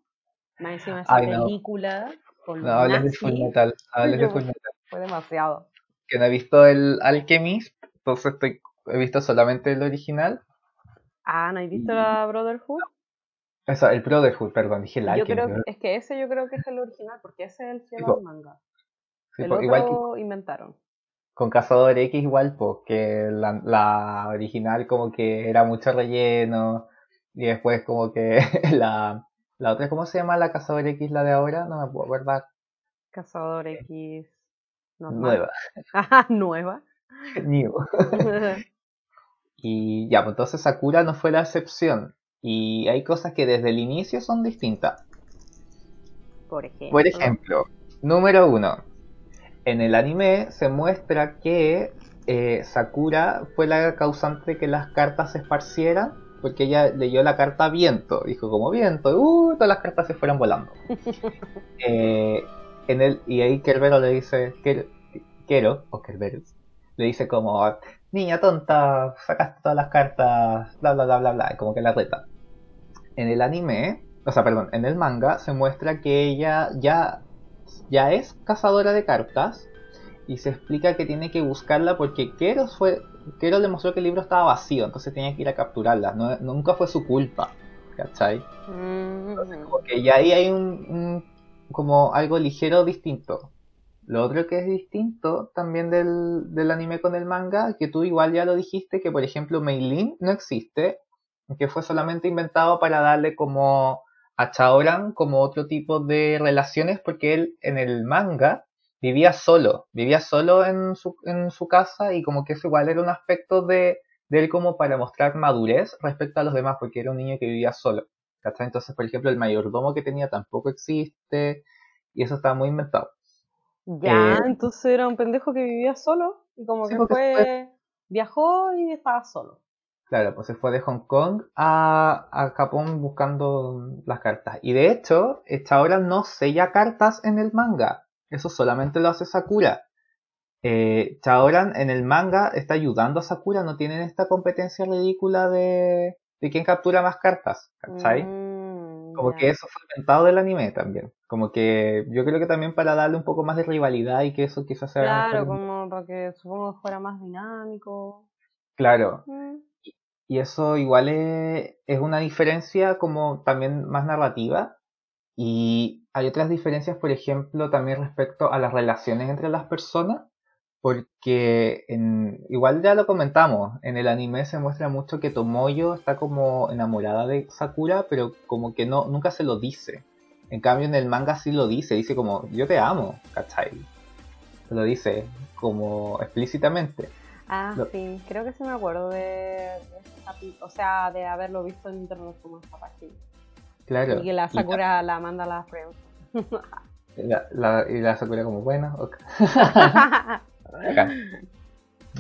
Más encima esa Ay, no. película con No hables de nazis, Fullmetal, hables de yo- Fullmetal. fue demasiado. Que no he visto el Alchemist, entonces estoy, he visto solamente el original. Ah, ¿no has visto Y- la Brotherhood? Eso, el Brotherhood, perdón, dije el Yo creo que, es que ese yo creo que es el original, porque ese es el po. del manga. Sí, el po, otro igual que inventaron. con Cazador X igual, porque la, la original como que era mucho relleno y después como que la, la otra, ¿cómo se llama la Cazador X, la de ahora? No me puedo acordar. Cazador X normal. Nueva. Ajá, nueva. New. Y ya, pues entonces Sakura no fue la excepción. Y hay cosas que desde el inicio son distintas. Por ejemplo. Por ejemplo, número uno. En el anime se muestra que eh, Sakura fue la causante de que las cartas se esparcieran porque ella leyó la carta viento, dijo como viento, uh, todas las cartas se fueron volando. Eh, en el, y ahí Kerbero le dice, Kero, o Kerberos, le dice como, niña tonta, sacaste todas las cartas, bla bla bla bla bla, como que la reta. En el anime, o sea, perdón, en el manga se muestra que ella ya, ya es cazadora de cartas y se explica que tiene que buscarla porque Kero fue, Kero le mostró que el libro estaba vacío, entonces tenía que ir a capturarla, nunca fue su culpa, ¿cachai? Entonces, como que ya ahí hay un, como algo ligero distinto. Lo otro que es distinto también del, anime con el manga, que tú igual ya lo dijiste, que por ejemplo Meilin no existe, que fue solamente inventado para darle como a Chaoran como otro tipo de relaciones, porque él en el manga vivía solo, vivía solo en su, en su casa y como que eso igual era un aspecto de, de él como para mostrar madurez respecto a los demás, porque era un niño que vivía solo. Entonces, por ejemplo, el mayordomo que tenía tampoco existe y eso estaba muy inventado. Ya, eh, entonces era un pendejo que vivía solo y como que fue, viajó y estaba solo. Claro, pues se fue de Hong Kong a, a Japón buscando las cartas. Y de hecho, esta ahora no sella cartas en el manga. Eso solamente lo hace Sakura. Eh, Chaoran en el manga está ayudando a Sakura, no tienen esta competencia ridícula de, de quién captura más cartas, ¿cachai? Mm, como que eso fue inventado del anime también. Como que yo creo que también para darle un poco más de rivalidad y que eso quizás sea... Claro, como para que supongo fuera más dinámico. Claro. Mm. Y eso igual es, es una diferencia como también más narrativa. Y hay otras diferencias, por ejemplo, también respecto a las relaciones entre las personas. Porque en, igual ya lo comentamos, en el anime se muestra mucho que Tomoyo está como enamorada de Sakura, pero como que no, nunca se lo dice. En cambio en el manga sí lo dice, dice como yo te amo, ¿cachai? Lo dice como explícitamente. Ah, sí, creo que sí me acuerdo de, o sea, de haberlo visto en internet como esta página. Claro. Y que la Sakura la, manda a la friends. y la Sakura como, bueno,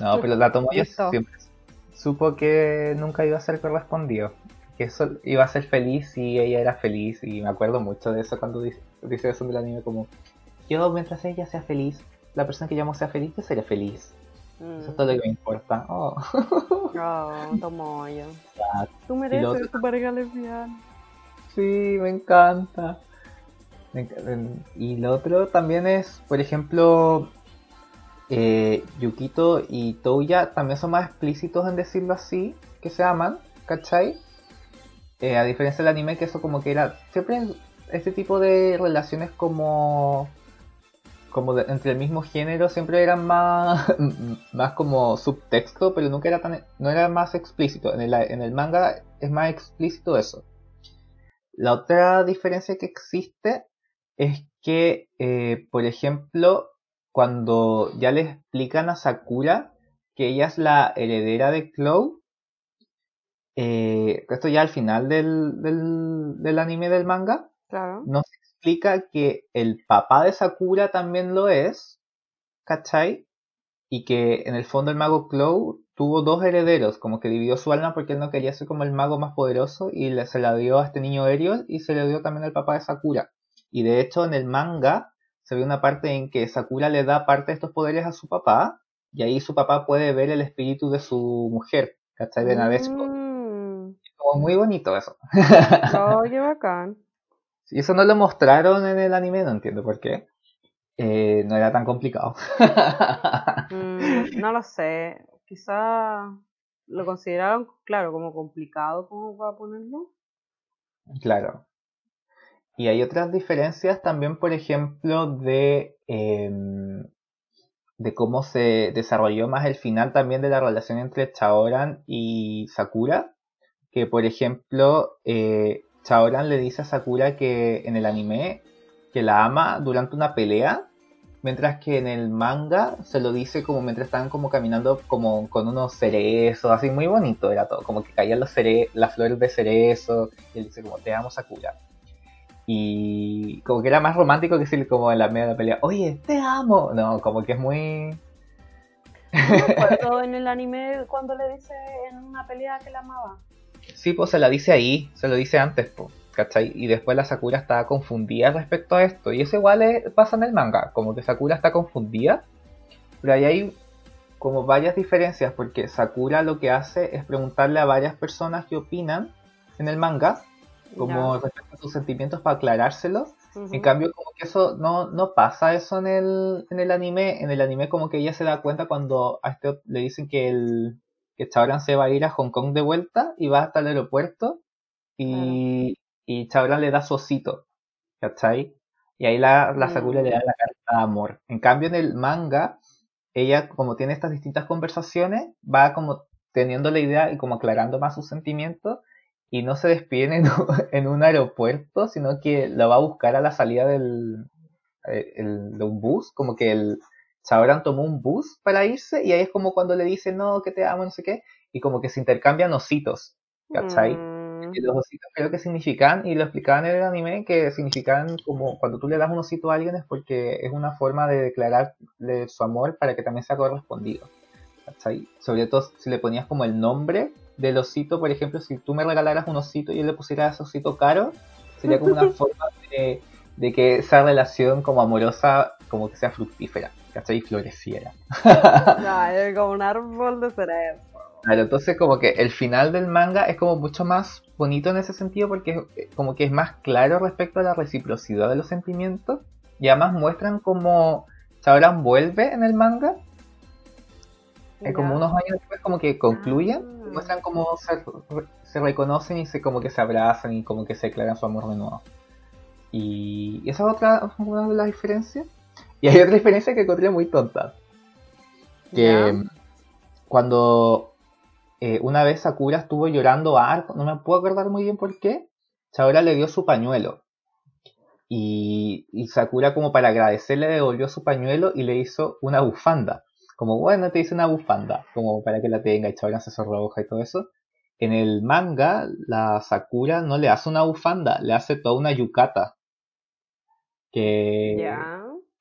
no, pero la Tomoyo siempre supo que nunca iba a ser correspondido. Que eso iba a ser feliz y ella era feliz. Y me acuerdo mucho de eso cuando dice, dice eso del anime como, yo mientras ella sea feliz, la persona que llamo sea feliz, yo seré feliz. Eso es todo lo que me importa. Oh, oh Tomoyo. Tú mereces tu pareja lesbiana. Sí, me encanta. Y lo otro también es, por ejemplo, eh, Yukito y Touya también son más explícitos en decirlo así, que se aman, ¿cachai? Eh, a diferencia del anime, que eso como que era siempre este tipo de relaciones como como entre el mismo género siempre eran más, más como subtexto, pero nunca era tan, no era más explícito. En el, en el manga es más explícito eso. La otra diferencia que existe es que, eh, por ejemplo, cuando ya le explican a Sakura que ella es la heredera de Cloud, eh, esto ya al final del, del, del anime del manga, claro. no explica que el papá de Sakura también lo es, ¿cachai? Y que en el fondo el mago Clow tuvo dos herederos, como que dividió su alma porque él no quería ser como el mago más poderoso y le, se la dio a este niño Eriol y se le dio también al papá de Sakura. Y de hecho en el manga se ve una parte en que Sakura le da parte de estos poderes a su papá y ahí su papá puede ver el espíritu de su mujer, ¿cachai? De Nadesco. Mm. Como muy bonito eso. Oh, qué bacán. Y eso no lo mostraron en el anime, no entiendo por qué. Eh, no era tan complicado. Mm, no lo sé. Quizá lo consideraron, claro, como complicado como para ponerlo. Claro. Y hay otras diferencias también, por ejemplo, de, em, de cómo se desarrolló más el final también de la relación entre Chaoran y Sakura. Que, por ejemplo, eh, Chaoran le dice a Sakura que en el anime que la ama durante una pelea, mientras que en el manga se lo dice como mientras están como caminando como con unos cerezos, así muy bonito era todo, como que caían las flores de cerezo, y él dice como te amo Sakura. Y como que era más romántico que decir como en la media de la pelea, oye, te amo. No, como que es muy... No en el anime cuando le dice en una pelea que la amaba. Sí, pues se la dice ahí, se lo dice antes, pues. ¿cachai? Y después la Sakura está confundida respecto a esto. Y eso igual pasa en el manga, como que Sakura está confundida, pero ahí hay como varias diferencias, porque Sakura lo que hace es preguntarle a varias personas que opinan en el manga, como respecto a sus sentimientos para aclarárselos. En cambio, como que eso no, no pasa eso en el, en el anime. En el anime como que ella se da cuenta cuando a este le dicen que el que Chabran se va a ir a Hong Kong de vuelta y va hasta el aeropuerto y, y Chabran le da su osito, ¿cachai? Y ahí la, la Sakura le da la carta de amor. En cambio, en el manga, ella, como tiene estas distintas conversaciones, va como teniendo la idea y como aclarando más sus sentimientos y no se despiden en, en un aeropuerto, sino que lo va a buscar a la salida del, eh, de un bus, como que el Chabran tomó un bus para irse y ahí es como cuando le dice no, que te amo, no sé qué, y como que se intercambian ositos, ¿cachai? Mm los ositos creo que significan, y lo explicaban en el anime, que significan como cuando tú le das un osito a alguien es porque es una forma de declararle su amor para que también sea correspondido. Sobre todo si le ponías como el nombre del osito, por ejemplo, si tú me regalaras un osito y yo le pusiera ese osito caro, sería como una forma de, de, que esa relación como amorosa como que sea fructífera, ¿cachai? Y floreciera. no, como un árbol de cerezo. Claro, entonces como que el final del manga es como mucho más bonito en ese sentido porque eh, como que es más claro respecto a la reciprocidad de los sentimientos y además muestran como Sauron vuelve en el manga eh, como unos años después como que concluyen ah. muestran como se, reconocen y se como que se abrazan y como que se declaran su amor de nuevo y, esa es otra una de las diferencias y hay otra diferencia que encontré muy tonta que cuando eh, una vez Sakura estuvo llorando a no me puedo acordar muy bien por qué, Sakura le dio su pañuelo. Y, Sakura como para agradecerle devolvió su pañuelo y le hizo una bufanda. Como bueno, te hice una bufanda, como para que la tenga y Sakura se sonroja y todo eso. En el manga, la Sakura no le hace una bufanda, le hace toda una yukata. Que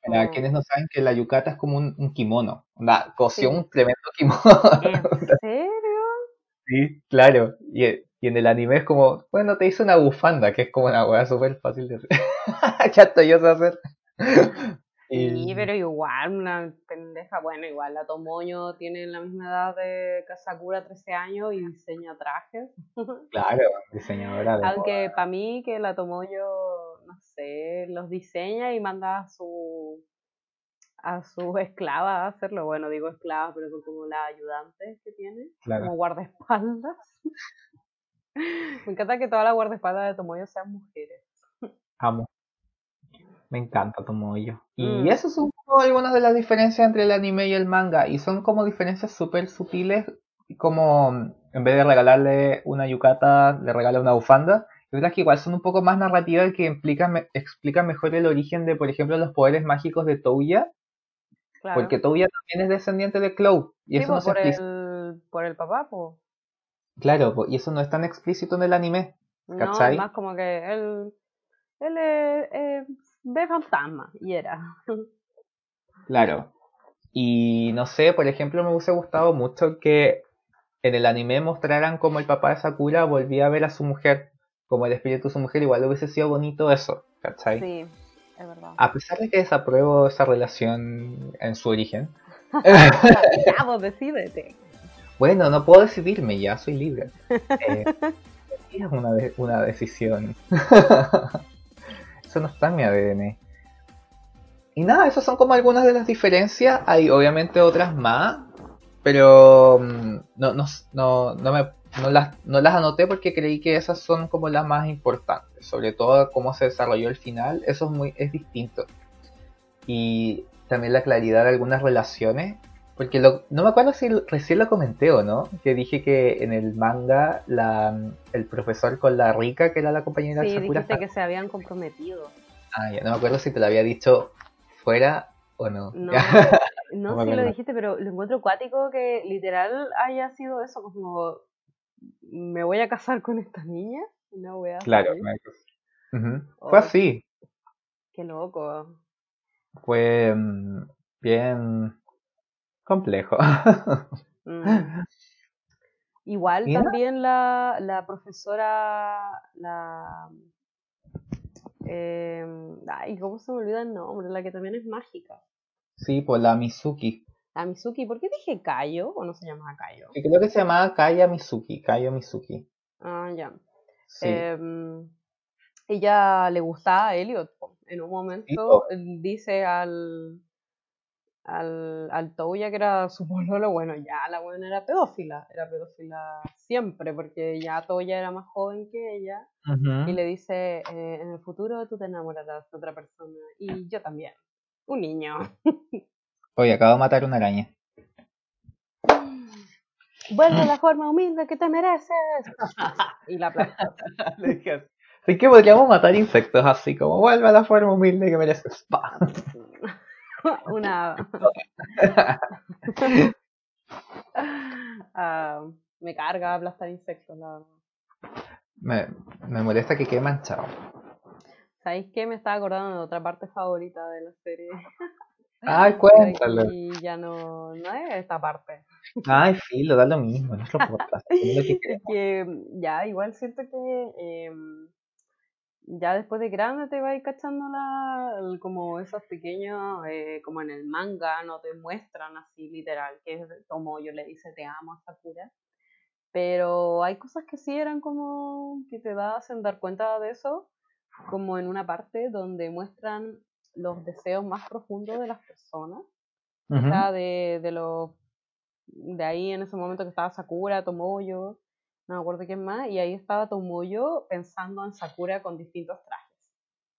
para quienes no saben que la yukata es como un, kimono. Una, cosió un tremendo kimono. ¿En serio? Sí, claro. Y, en el anime es como, bueno, te hice una bufanda, que es como una weá súper fácil de hacer. ya estoy yo sé hacer. Sí, pero igual, una pendeja, bueno, igual la Tomoño tiene la misma edad de Sakura, 13 años, y diseña trajes. Claro, diseñadora de Aunque para mí que la Tomoyo, no sé, los diseña y manda a su a su esclava a hacerlo. Bueno, digo esclava, pero son como las ayudantes que tiene, como guardaespaldas. Me encanta que todas las guardaespaldas de Tomoyo sean mujeres. Amo. Me encanta Tomoyo. Y mm. esas son algunas de las diferencias entre el anime y el manga. Y son como diferencias súper sutiles. Como en vez de regalarle una yukata, le regala una bufanda. Es verdad que igual son un poco más narrativas que explican, explican mejor el origen de, por ejemplo, los poderes mágicos de Touya porque Touya también es descendiente de Cloud. Y eso no por, el, por el papá, pues. Claro, y eso no es tan explícito en el anime. ¿cachai? No, más como que él, él es, ve fantasma, y era. Claro. Y no sé, por ejemplo, me hubiese gustado mucho que en el anime mostraran como el papá de Sakura volvía a ver a su mujer, como el espíritu de su mujer, igual hubiese sido bonito eso, ¿cachai? Sí es verdad. A pesar de que desapruebo esa relación en su origen. ya, vos decídete. Bueno, no puedo decidirme, ya soy libre. Eh, es una, una decisión. Eso no está en mi ADN. Y nada, esas son como algunas de las diferencias. Hay obviamente otras más, pero mm, no, no, no, no me no las, no las anoté porque creí que esas son como las más importantes, sobre todo cómo se desarrolló el final, eso es muy es distinto. Y también la claridad de algunas relaciones, porque no me acuerdo si recién lo comenté o no, que dije que en el manga la, el profesor con la rica, que era la compañera de Sakura, dijiste que se habían comprometido. Ah, ya no me acuerdo si te lo había dicho fuera o no. No, no, no lo dijiste, pero lo encuentro cuático que literal haya sido eso, como me voy a casar con esta niña, no voy a Claro, fue así. Qué loco. Fue mm, bien complejo. Mm. Igual ¿Mira? también la, la profesora, la... ay, ¿cómo se me olvida el nombre? La que también es mágica. Sí, por la Mizuki. La Mizuki, ¿por qué dije Kayo o no se llamaba Kayo? Creo que se llamaba Kaya Mizuki, Kayo Mizuki. Ah, ya. Sí. Em, ella le gustaba a Elliot. En un momento dice al, al, al Touya que era su pololo, bueno, ya la buena era pedófila, era pedófila siempre, porque ya Toya era más joven que ella, y le dice, eh, en el futuro tú te enamorarás de otra persona, y yo también, un niño. Oye, acabo de matar una araña. Vuelve a la forma humilde que te mereces. y la aplasta. Así que podríamos matar insectos así como vuelve a la forma humilde que mereces. Una. Ah, me carga aplastar insectos, la verdad. Me, me molesta que quede manchado. ¿Sabéis qué? Me estaba acordando de otra parte favorita de la serie. Ay, cuéntalo. aquí ya no, no es esta parte. Ay, filo, da lo mismo, no es lo lo que que ya, igual siento que em, ya después de grande te vas cachando la, el- como esos pequeños, eh, como en el manga, no te muestran así literal, que es Tomoyo le dice te amo a Sakura. Pero hay cosas que sí eran como que te hacen dar cuenta de eso, como en una parte donde muestran los deseos más profundos de las personas. O sea, de, de los de ahí en ese momento que estaba Sakura, Tomoyo, no me acuerdo quién más, y ahí estaba Tomoyo pensando en Sakura con distintos trajes.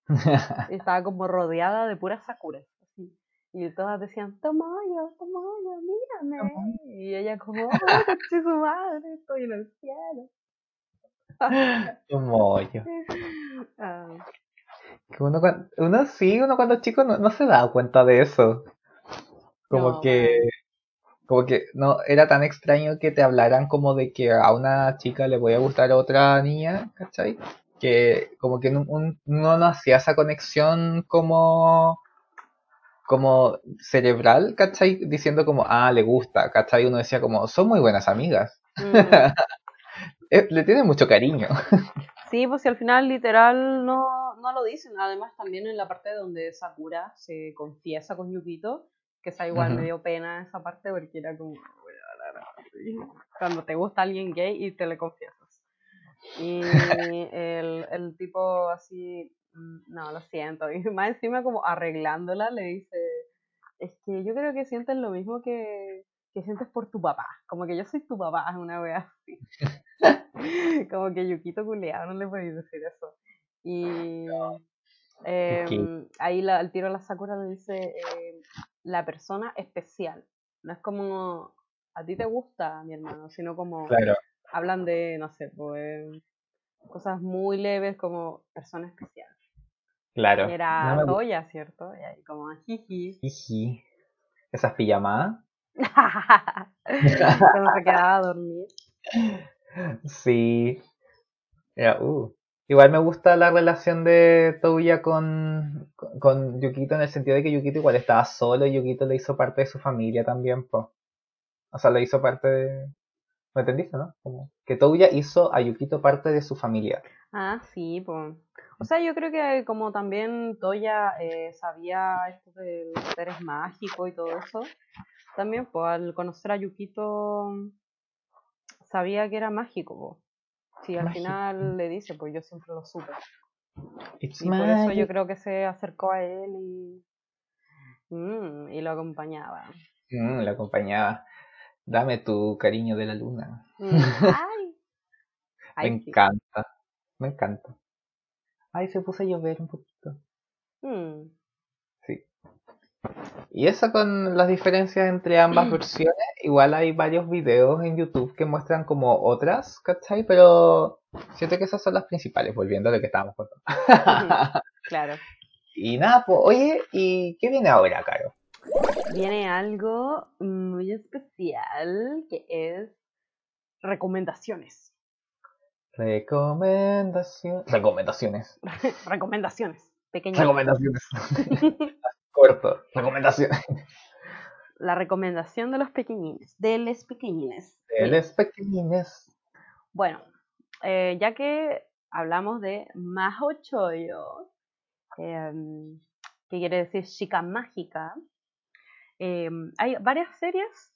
Y estaba como rodeada de puras Sakuras. así. Y todas decían, Tomoyo, Tomoyo, mírame. Y ella como, su madre, estoy en el cielo. Mollo. Ah, Que uno, uno sí, uno cuando chico no, no se da cuenta de eso. Como No, que, como que no era tan extraño que te hablaran como de que a una chica le podía gustar a otra niña, ¿cachai? Que como que un- un- uno no hacía esa conexión como, como cerebral, ¿cachai? Diciendo como, ah, le gusta, ¿cachai? Uno decía como, son muy buenas amigas. mm. Eh, le tiene mucho cariño. Sí, pues si al final literal no, no lo dicen. Además, también en la parte donde Sakura se confiesa con Yukito, que esa igual me dio pena esa parte porque era como sí, cuando te gusta alguien gay y te le confiesas. Y el, el tipo así, mm, no, lo siento. Y más encima como arreglándola le dice, es que yo creo que sientes lo mismo que, que sientes por tu papá. Como que yo soy tu papá, es una wea así. Como que Yukito culeado, no le podéis decir eso. Y em, ahí la, al tiro la Sakura le dice eh, la persona especial. No es como a ti te gusta, mi hermano, sino como Claro, hablan de, no sé, pues cosas muy leves como persona especial. claro. Era No me ¿cierto? Y ahí como jiji. Jiji. Esas pijamadas. Cuando se quedaba a dormir. Sí. Era, uh. Igual me gusta la relación de Touya con, con, Yukito en el sentido de que Yukito igual estaba solo y Yukito le hizo parte de su familia también, po. O sea, le hizo parte de... ¿Me entendiste, no? Como que Touya hizo a Yukito parte de su familia. Ah, sí, pues. O sea, yo creo que como también Toya eh, sabía esto de seres mágicos y todo eso, también pues al conocer a Yukito sabía que era mágico, po. Sí, al Mágico. final le dice, pues yo siempre lo supe. It's Y por eso yo creo que se acercó a él y, mm, y lo acompañaba. Mm, la acompañaba. Dame tu cariño de la luna. Mm, ¡Ay! Me sí. encanta. Me encanta. Ay, se puso a llover un poquito. Mm. Y eso con las diferencias entre ambas versiones, igual hay varios videos en YouTube que muestran como otras, ¿cachai? Pero siento que esas son las principales, volviendo a lo que estábamos contando. Claro. Y nada, pues, oye, ¿y qué viene ahora, Caro? Viene algo muy especial que es recomendaciones. Recomendación... Recomendaciones. recomendaciones. Pequeñas. Recomendaciones. Corto. Recomendaciones. la recomendación de los pequeñines, de los pequeñines. De los pequeñines. Bueno, eh, ya que hablamos de Majo Choyo, em, que quiere decir chica mágica, em, hay varias series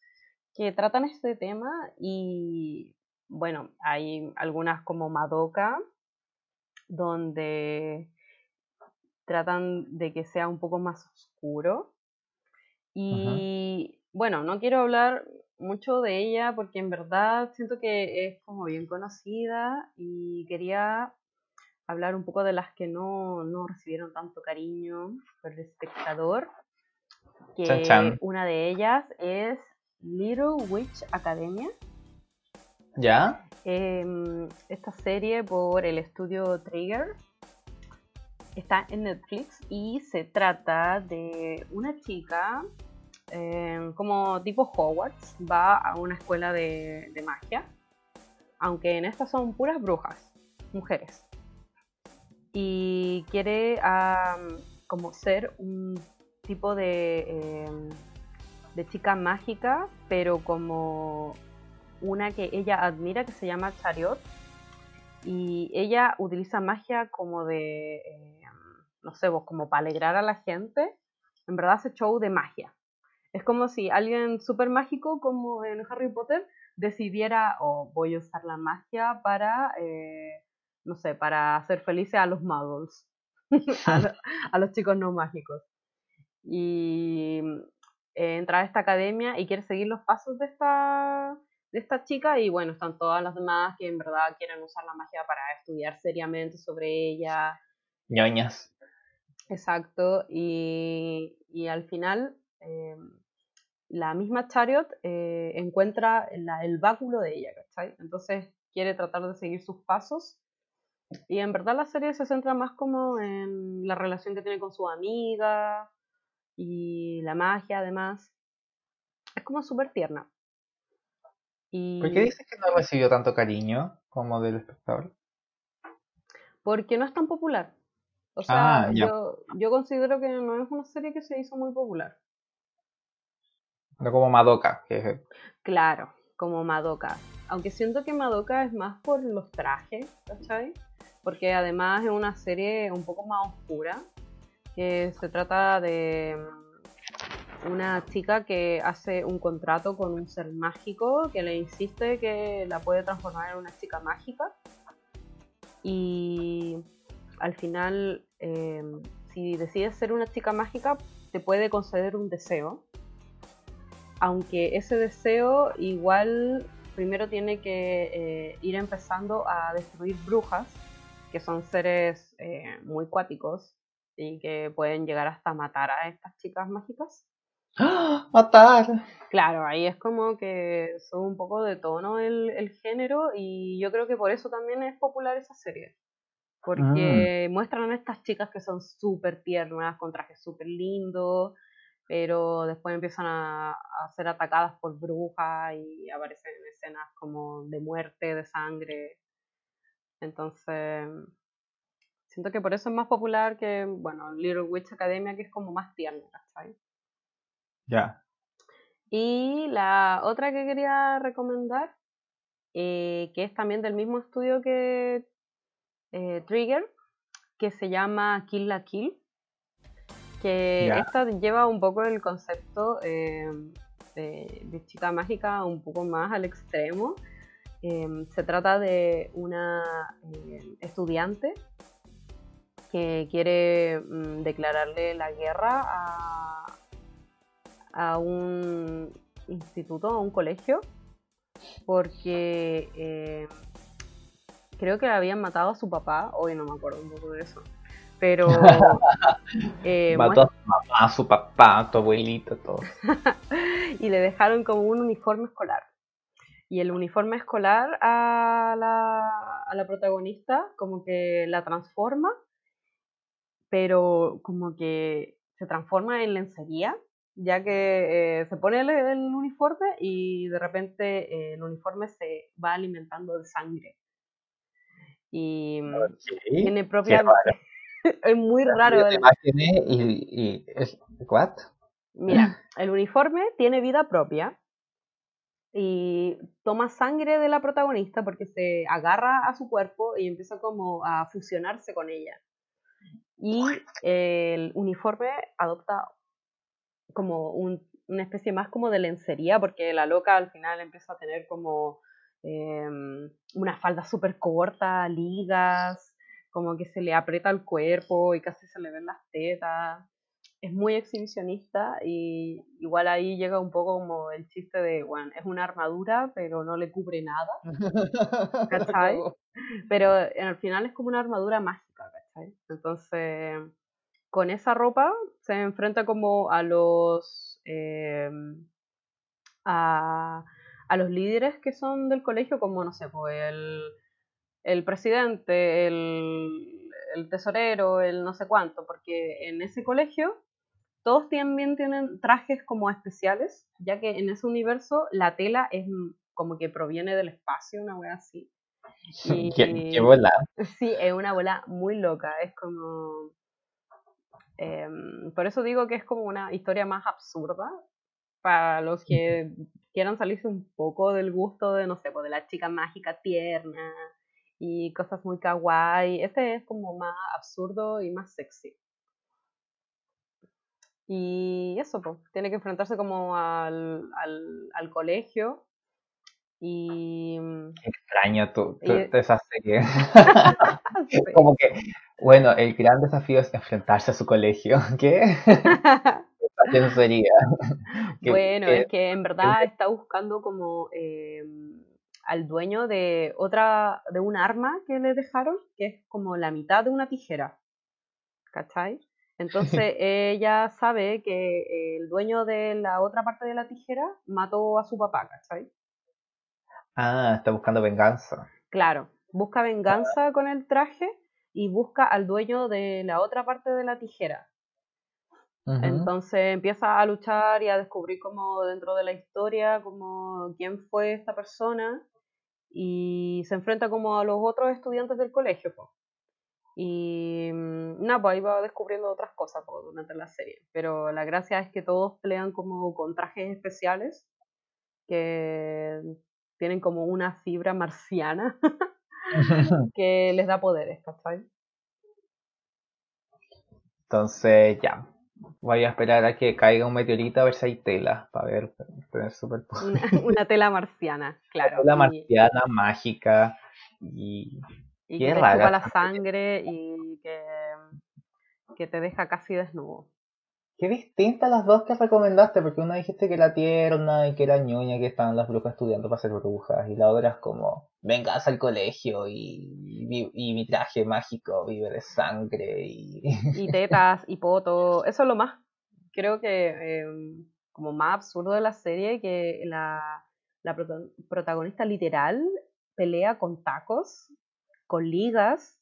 que tratan este tema y bueno, hay algunas como Madoka, donde tratan de que sea un poco más oscuro. Y bueno, no quiero hablar mucho de ella porque en verdad siento que es como bien conocida y quería hablar un poco de las que no, no recibieron tanto cariño por el espectador. Que una de ellas es Little Witch Academia. ¿Ya? Em, esta serie por el estudio Trigger está en Netflix y se trata de una chica em, como tipo Hogwarts, va a una escuela de, magia, aunque en esta son puras brujas, mujeres, y quiere como ser un tipo de em, de chica mágica, pero como una que ella admira que se llama Chariot. Y ella utiliza magia como de, eh, no sé, vos, como para alegrar a la gente. En verdad hace show de magia. Es como si alguien súper mágico como en Harry Potter decidiera, o voy a usar la magia para, eh, no sé, para hacer felices a los muggles, a los chicos no mágicos. Y eh, entrar a esta academia y quiere seguir los pasos de esta, de esta chica y bueno, están todas las demás que en verdad quieren usar la magia para estudiar seriamente sobre ella. ñoñas. Exacto, y, y al final eh, la misma Chariot eh, encuentra el báculo de ella, ¿cachai? Entonces quiere tratar de seguir sus pasos. Y en verdad la serie se centra más como en la relación que tiene con su amiga, y la magia además. Es como súper tierna. Y... ¿Por qué dices que no recibió tanto cariño como del espectador? Porque no es tan popular. O sea, ah, yo, yo considero que no es una serie que se hizo muy popular. No como Madoka. Que... Claro, como Madoka. Aunque siento que Madoka es más por los trajes, ¿cachai? Porque además es una serie un poco más oscura que se trata de mm, una chica que hace un contrato con un ser mágico que le insiste que la puede transformar en una chica mágica y al final em, si decides ser una chica mágica te puede conceder un deseo aunque ese deseo igual primero tiene que eh, ir empezando a destruir brujas que son seres eh, muy cuáticos y que pueden llegar hasta matar a estas chicas mágicas. ¡Ah! ¡Matar! Claro, ahí es como que son un poco de tono el, el género y yo creo que por eso también es popular esa serie. Porque mm. muestran a estas chicas que son súper tiernas, con trajes súper lindos, pero después empiezan a, a, ser atacadas por brujas y aparecen escenas como de muerte, de sangre. Entonces, Siento que por eso es más popular que, bueno, Little Witch Academia, que es como más tierna, ¿sabes? Ya. Y la otra que quería recomendar, eh, que es también del mismo estudio que eh, Trigger, que se llama Kill la Kill, que esta lleva un poco el concepto eh, de, chica mágica un poco más al extremo. se trata de una estudiante que quiere mm, declararle la guerra a, a, un instituto, a un colegio, porque eh, creo que habían matado a su papá, hoy no me acuerdo un poco de eso, pero... Eh, Mató a su mamá, a su papá, a tu abuelito, todo. y le dejaron como un uniforme escolar. Y el uniforme escolar a la, a la protagonista como que la transforma pero como que se transforma en lencería, ya que eh, se pone el, uniforme y de repente eh, el uniforme se va alimentando de sangre. Y tiene propia... es muy raro. y, y es... ¿What? Mira, el uniforme tiene vida propia y toma sangre de la protagonista porque se agarra a su cuerpo y empieza como a fusionarse con ella. Y el uniforme adopta como una especie más como de lencería porque la loca al final empieza a tener como em, una falda súper corta, ligas, como que se le aprieta el cuerpo y casi se le ven las tetas es muy exhibicionista y igual ahí llega un poco como el chiste de, bueno, es una armadura, pero no le cubre nada, ¿cachai? Pero al final es como una armadura mágica, ¿cachai? Entonces, con esa ropa se enfrenta como a los... Em, a, los líderes que son del colegio, como, no sé, pues el, el presidente, el, el tesorero, el no sé cuánto, porque en ese colegio todos también tienen trajes como especiales, ya que en ese universo la tela es como que proviene del espacio, una wea así. Y, ¿Qué, bola? Sí, es una bola muy loca, es como... Em, por eso digo que es como una historia más absurda para los que quieran salirse un poco del gusto de, no sé, pues de la chica mágica tierna y cosas muy kawaii. Este es como más absurdo y más sexy. Y eso, pues, tiene que enfrentarse como al, al, colegio. Y. Mm, extraño tu, esa serie. Como que, bueno, el gran desafío es enfrentarse a su colegio. ¿Qué? Bueno, es que en verdad está buscando como eh, al dueño de otra, de un arma que le dejaron, que es como la mitad de una tijera. ¿Cachai? Entonces ella sabe que el dueño de la otra parte de la tijera mató a su papá, ¿cachai? Ah, está buscando venganza. Claro, busca venganza con el traje y busca al dueño de la otra parte de la tijera. Entonces empieza a luchar y a descubrir como dentro de la historia como quién fue esta persona y se enfrenta como a los otros estudiantes del colegio. Y mm, nada, pues ahí va descubriendo otras cosas durante la serie. Pero la gracia es que todos pelean como con trajes especiales que tienen como una fibra marciana que les da poderes, ¿cachai? Entonces, ya. Voy a esperar a que caiga un meteorito a ver si hay tela para ver, tener superpoderes. Una, una, tela marciana, claro. Una tela marciana, mágica y y que te chupa la sangre y que, que te deja casi desnudo. Qué distintas las dos que recomendaste, porque una dijiste que era tierna y que era ñoña, que estaban las brujas estudiando para ser brujas, y la otra es como, vengas al colegio y, y, mi traje mágico vive de sangre y... Y tetas y poto, eso es lo más, creo que em, como más absurdo de la serie, que la, la protagonista literal pelea con tacos con ligas,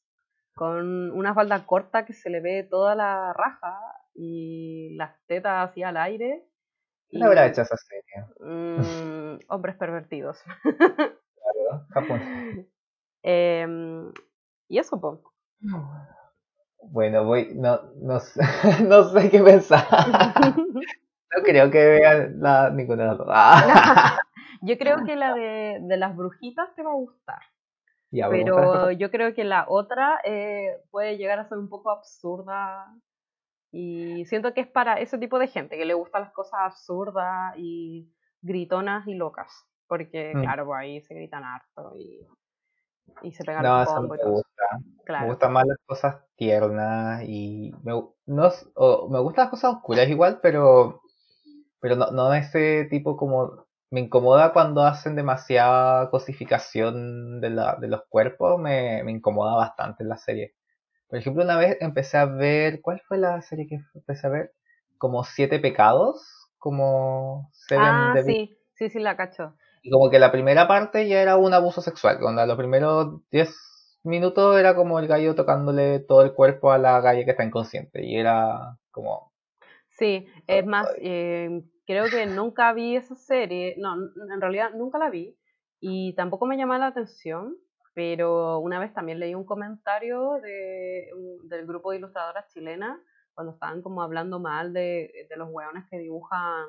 con una falda corta que se le ve toda la raja y las tetas así al aire. ¿Quién habrá hecho esa serie? Mm, hombres pervertidos. claro, Japón. Em, y eso, pues. Bueno, voy, no, no, no sé qué pensar. no creo que vean la, ninguna de las dos. Yo creo que la de, de las brujitas te va a gustar pero yo creo que la otra eh, puede llegar a ser un poco absurda y siento que es para ese tipo de gente que le gustan las cosas absurdas y gritonas y locas, porque mm. claro, pues ahí se gritan harto y, y se pegan no, eso me gusta. Me gustan más las cosas tiernas y me, no, me gustan las cosas oscuras igual, pero pero no, no ese tipo como me incomoda cuando hacen demasiada cosificación de, la, de los cuerpos, me, me, incomoda bastante en la serie. Por ejemplo, una vez empecé a ver, ¿cuál fue la serie que empecé a ver? Como Siete Pecados, como Seven Ah, sí, sí, sí, la cacho. Y como que la primera parte ya era un abuso sexual, cuando los primeros 10 minutos era como el gallo tocándole todo el cuerpo a la galla que está inconsciente, y era como... Sí, es más, eh, creo que nunca vi esa serie, no, en realidad nunca la vi y tampoco me llamaba la atención, pero una vez también leí un comentario de, del grupo de ilustradoras chilenas cuando estaban como hablando mal de, de los hueones que dibujan,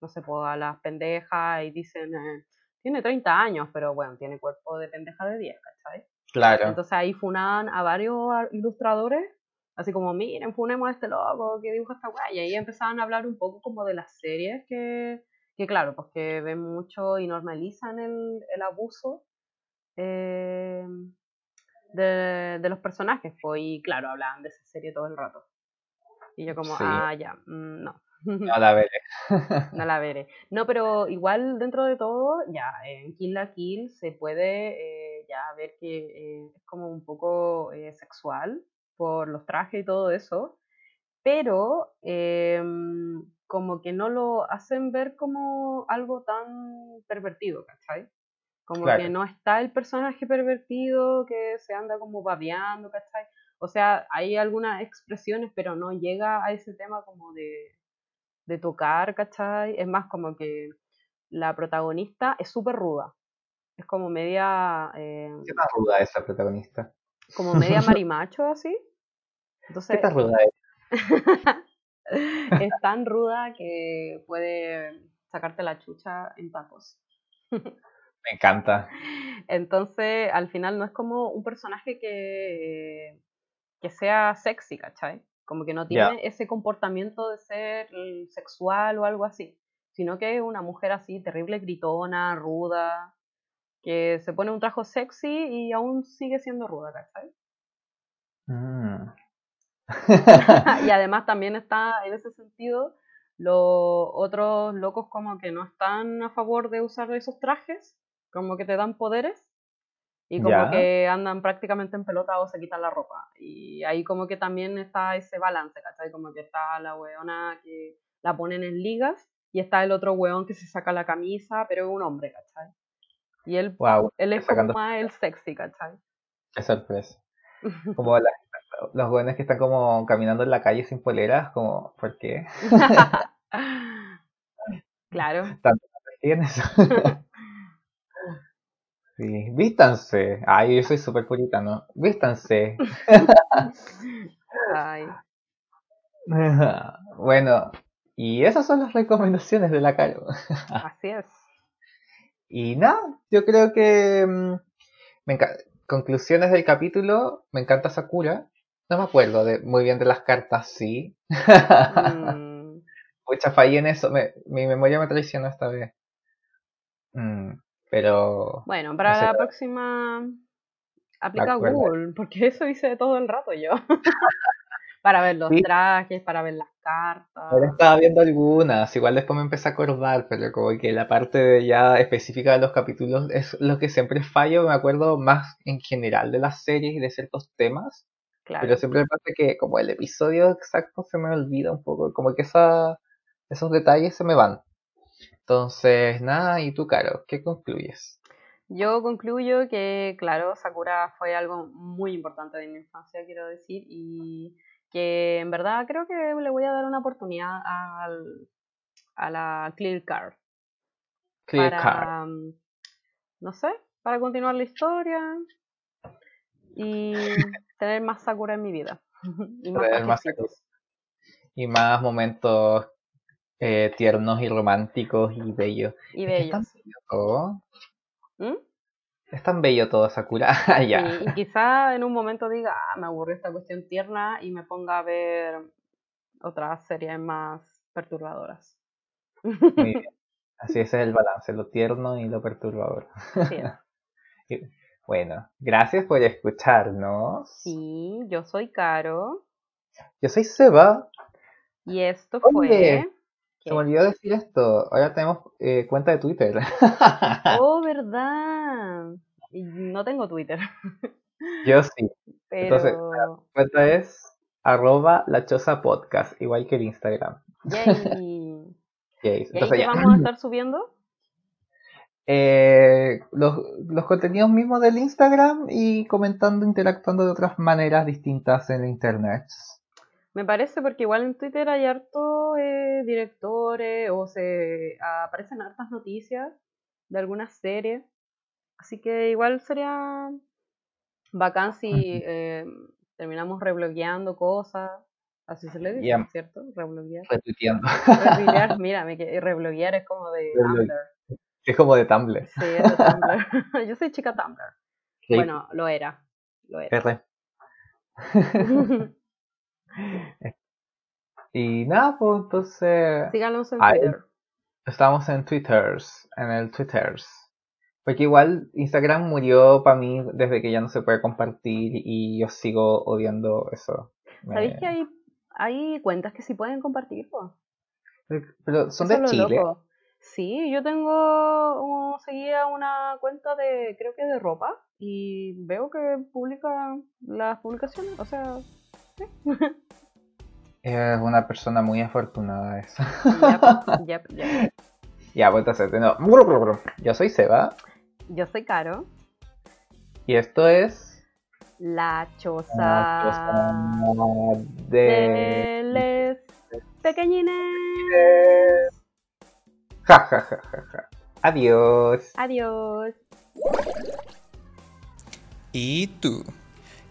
no sé, pues a las pendejas y dicen, eh, tiene 30 años, pero bueno, tiene cuerpo de pendeja de 10, ¿cachai? Claro. Entonces ahí funaban a varios ilustradores, así como, miren, funemos a este loco que dibuja esta weá, y ahí empezaban a hablar un poco como de las series que, que claro, pues que ven mucho y normalizan el, el abuso eh, de, de, los personajes, pues, y claro, hablaban de esa serie todo el rato. Y yo como, ah, ya, mm, no. No la veré. no la veré. No, pero igual dentro de todo, ya, en Kill la Kill se puede eh, ya ver que eh, es como un poco eh, sexual por los trajes y todo eso, pero em, como que no lo hacen ver como algo tan pervertido, ¿cachai? Como que no está el personaje pervertido que se anda como babeando, ¿cachai? O sea, hay algunas expresiones, pero no llega a ese tema como de, de tocar, ¿cachai? Es más como que la protagonista es súper ruda. Es como media... Eh, ¿Qué más ruda esa protagonista? Como media marimacho, así. Entonces, ¿Qué tan ruda es? es tan ruda que puede sacarte la chucha en tacos. Me encanta. Entonces, al final no es como un personaje que que sea sexy, ¿cachai? Como que no tiene ese comportamiento de ser sexual o algo así, sino que es una mujer así, terrible, gritona, ruda, que se pone un trajo sexy y aún sigue siendo ruda, ¿cachai? Mm. y además también está, en ese sentido, los otros locos como que no están a favor de usar esos trajes, como que te dan poderes, y como que andan prácticamente en pelota o se quitan la ropa. Y ahí como que también está ese balance, ¿cachai? Como que está la weona que la ponen en ligas y está el otro weón que se saca la camisa, pero es un hombre, ¿cachai? Y él, él es como más el sexy, ¿cachai? Qué sorpresa. Como los weones que están como caminando en la calle sin poleras, como, ¿por qué? claro. ¿Tanto tienes? Sí, vístanse. Ay, yo soy súper puritano. Vístanse. Ay. bueno, y esas son las recomendaciones de la Caro. Así es. Y nada, yo creo que. Mm, me conclusiones del capítulo. Me encanta Sakura. No me acuerdo de, muy bien de las cartas, sí. Mm. Mucha fallé en eso. mi memoria me traiciona esta vez. Mm. Pero. Bueno, para la próxima aplica Google, porque eso hice todo el rato yo. para ver los trajes, para ver las cartas. Ahora estaba viendo algunas, igual después me empecé a acordar, pero como que la parte ya específica de los capítulos es lo que siempre fallo, me acuerdo más en general de las series y de ciertos temas. Claro. Pero siempre me pasa que como el episodio exacto se me olvida un poco, como que esa, esos detalles se me van. Entonces, nada, ¿y tú, Caro? ¿Qué concluyes? Yo concluyo que, claro, Sakura fue algo muy importante de mi infancia, quiero decir, y que en verdad creo que le voy a dar una oportunidad al, a la Clear Card. Clear para, mm, No sé, para continuar la historia y tener más Sakura en mi vida. y más, y más momentos eh, tiernos y románticos y bellos. Y bellos. Es tan bello todo. ¿Mm? Es tan bello todo, Sakura. ya. y quizá en un momento diga, ah, me aburrió esta cuestión tierna y me ponga a ver otras series más perturbadoras. Así ese es el balance, lo tierno y lo perturbador. Sí. bueno, gracias por escucharnos. Sí, yo soy Caro. Yo soy Seba. Y esto fue se me olvidó decir esto. Ahora tenemos eh, cuenta de Twitter. oh, verdad. No tengo Twitter. Yo sí. Entonces, la cuenta es arroba la choza podcast, igual que el Instagram. Yay. Yay. Entonces, ¿Qué vamos a estar subiendo? Eh, los, los contenidos mismos del Instagram y comentando, interactuando de otras maneras distintas en el internet. Me parece porque igual en Twitter hay harto eh, directores o se aparecen hartas noticias de algunas series. Así que igual sería bacán si eh, terminamos reblogueando cosas Así se le dice. ¿cierto? Rebloguear. Retuiteando. Rebloguear, mira, me que- rebloguear es como de Tumblr. Es como de Tumblr. Sí, es de Tumblr. Yo soy chica Tumblr. Sí, Bueno, lo era. Lo era. R. Y nada, pues entonces Síganos en. Twitter. estamos en Twitters, en el Twitters. Porque igual Instagram murió para mí desde que ya no se puede compartir y yo sigo odiando eso. Me- ¿Sabéis que hay, hay cuentas que sí pueden compartir? po? Pero son Eso de Chile. loco. Sí, yo tengo seguía una cuenta de, creo que de ropa, y veo que publica las publicaciones, o sea, Es una persona muy afortunada esa. yep, yep, yep. ya, pues entonces, de nuevo. Yo soy Seba Yo soy Caro, y esto es la choza una cosa de... de les pequeñines. Ja, ja, ja, ja, ja. Adiós. Adiós. ¿Y tú?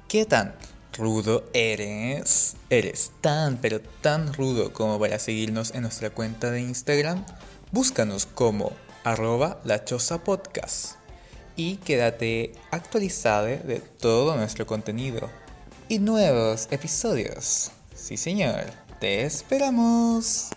¿Qué tan rudo eres? ¿Eres tan pero tan rudo como para seguirnos en nuestra cuenta de Instagram? Búscanos como arroba la podcast y quédate actualizado de todo nuestro contenido y nuevos episodios. Sí señor, te esperamos.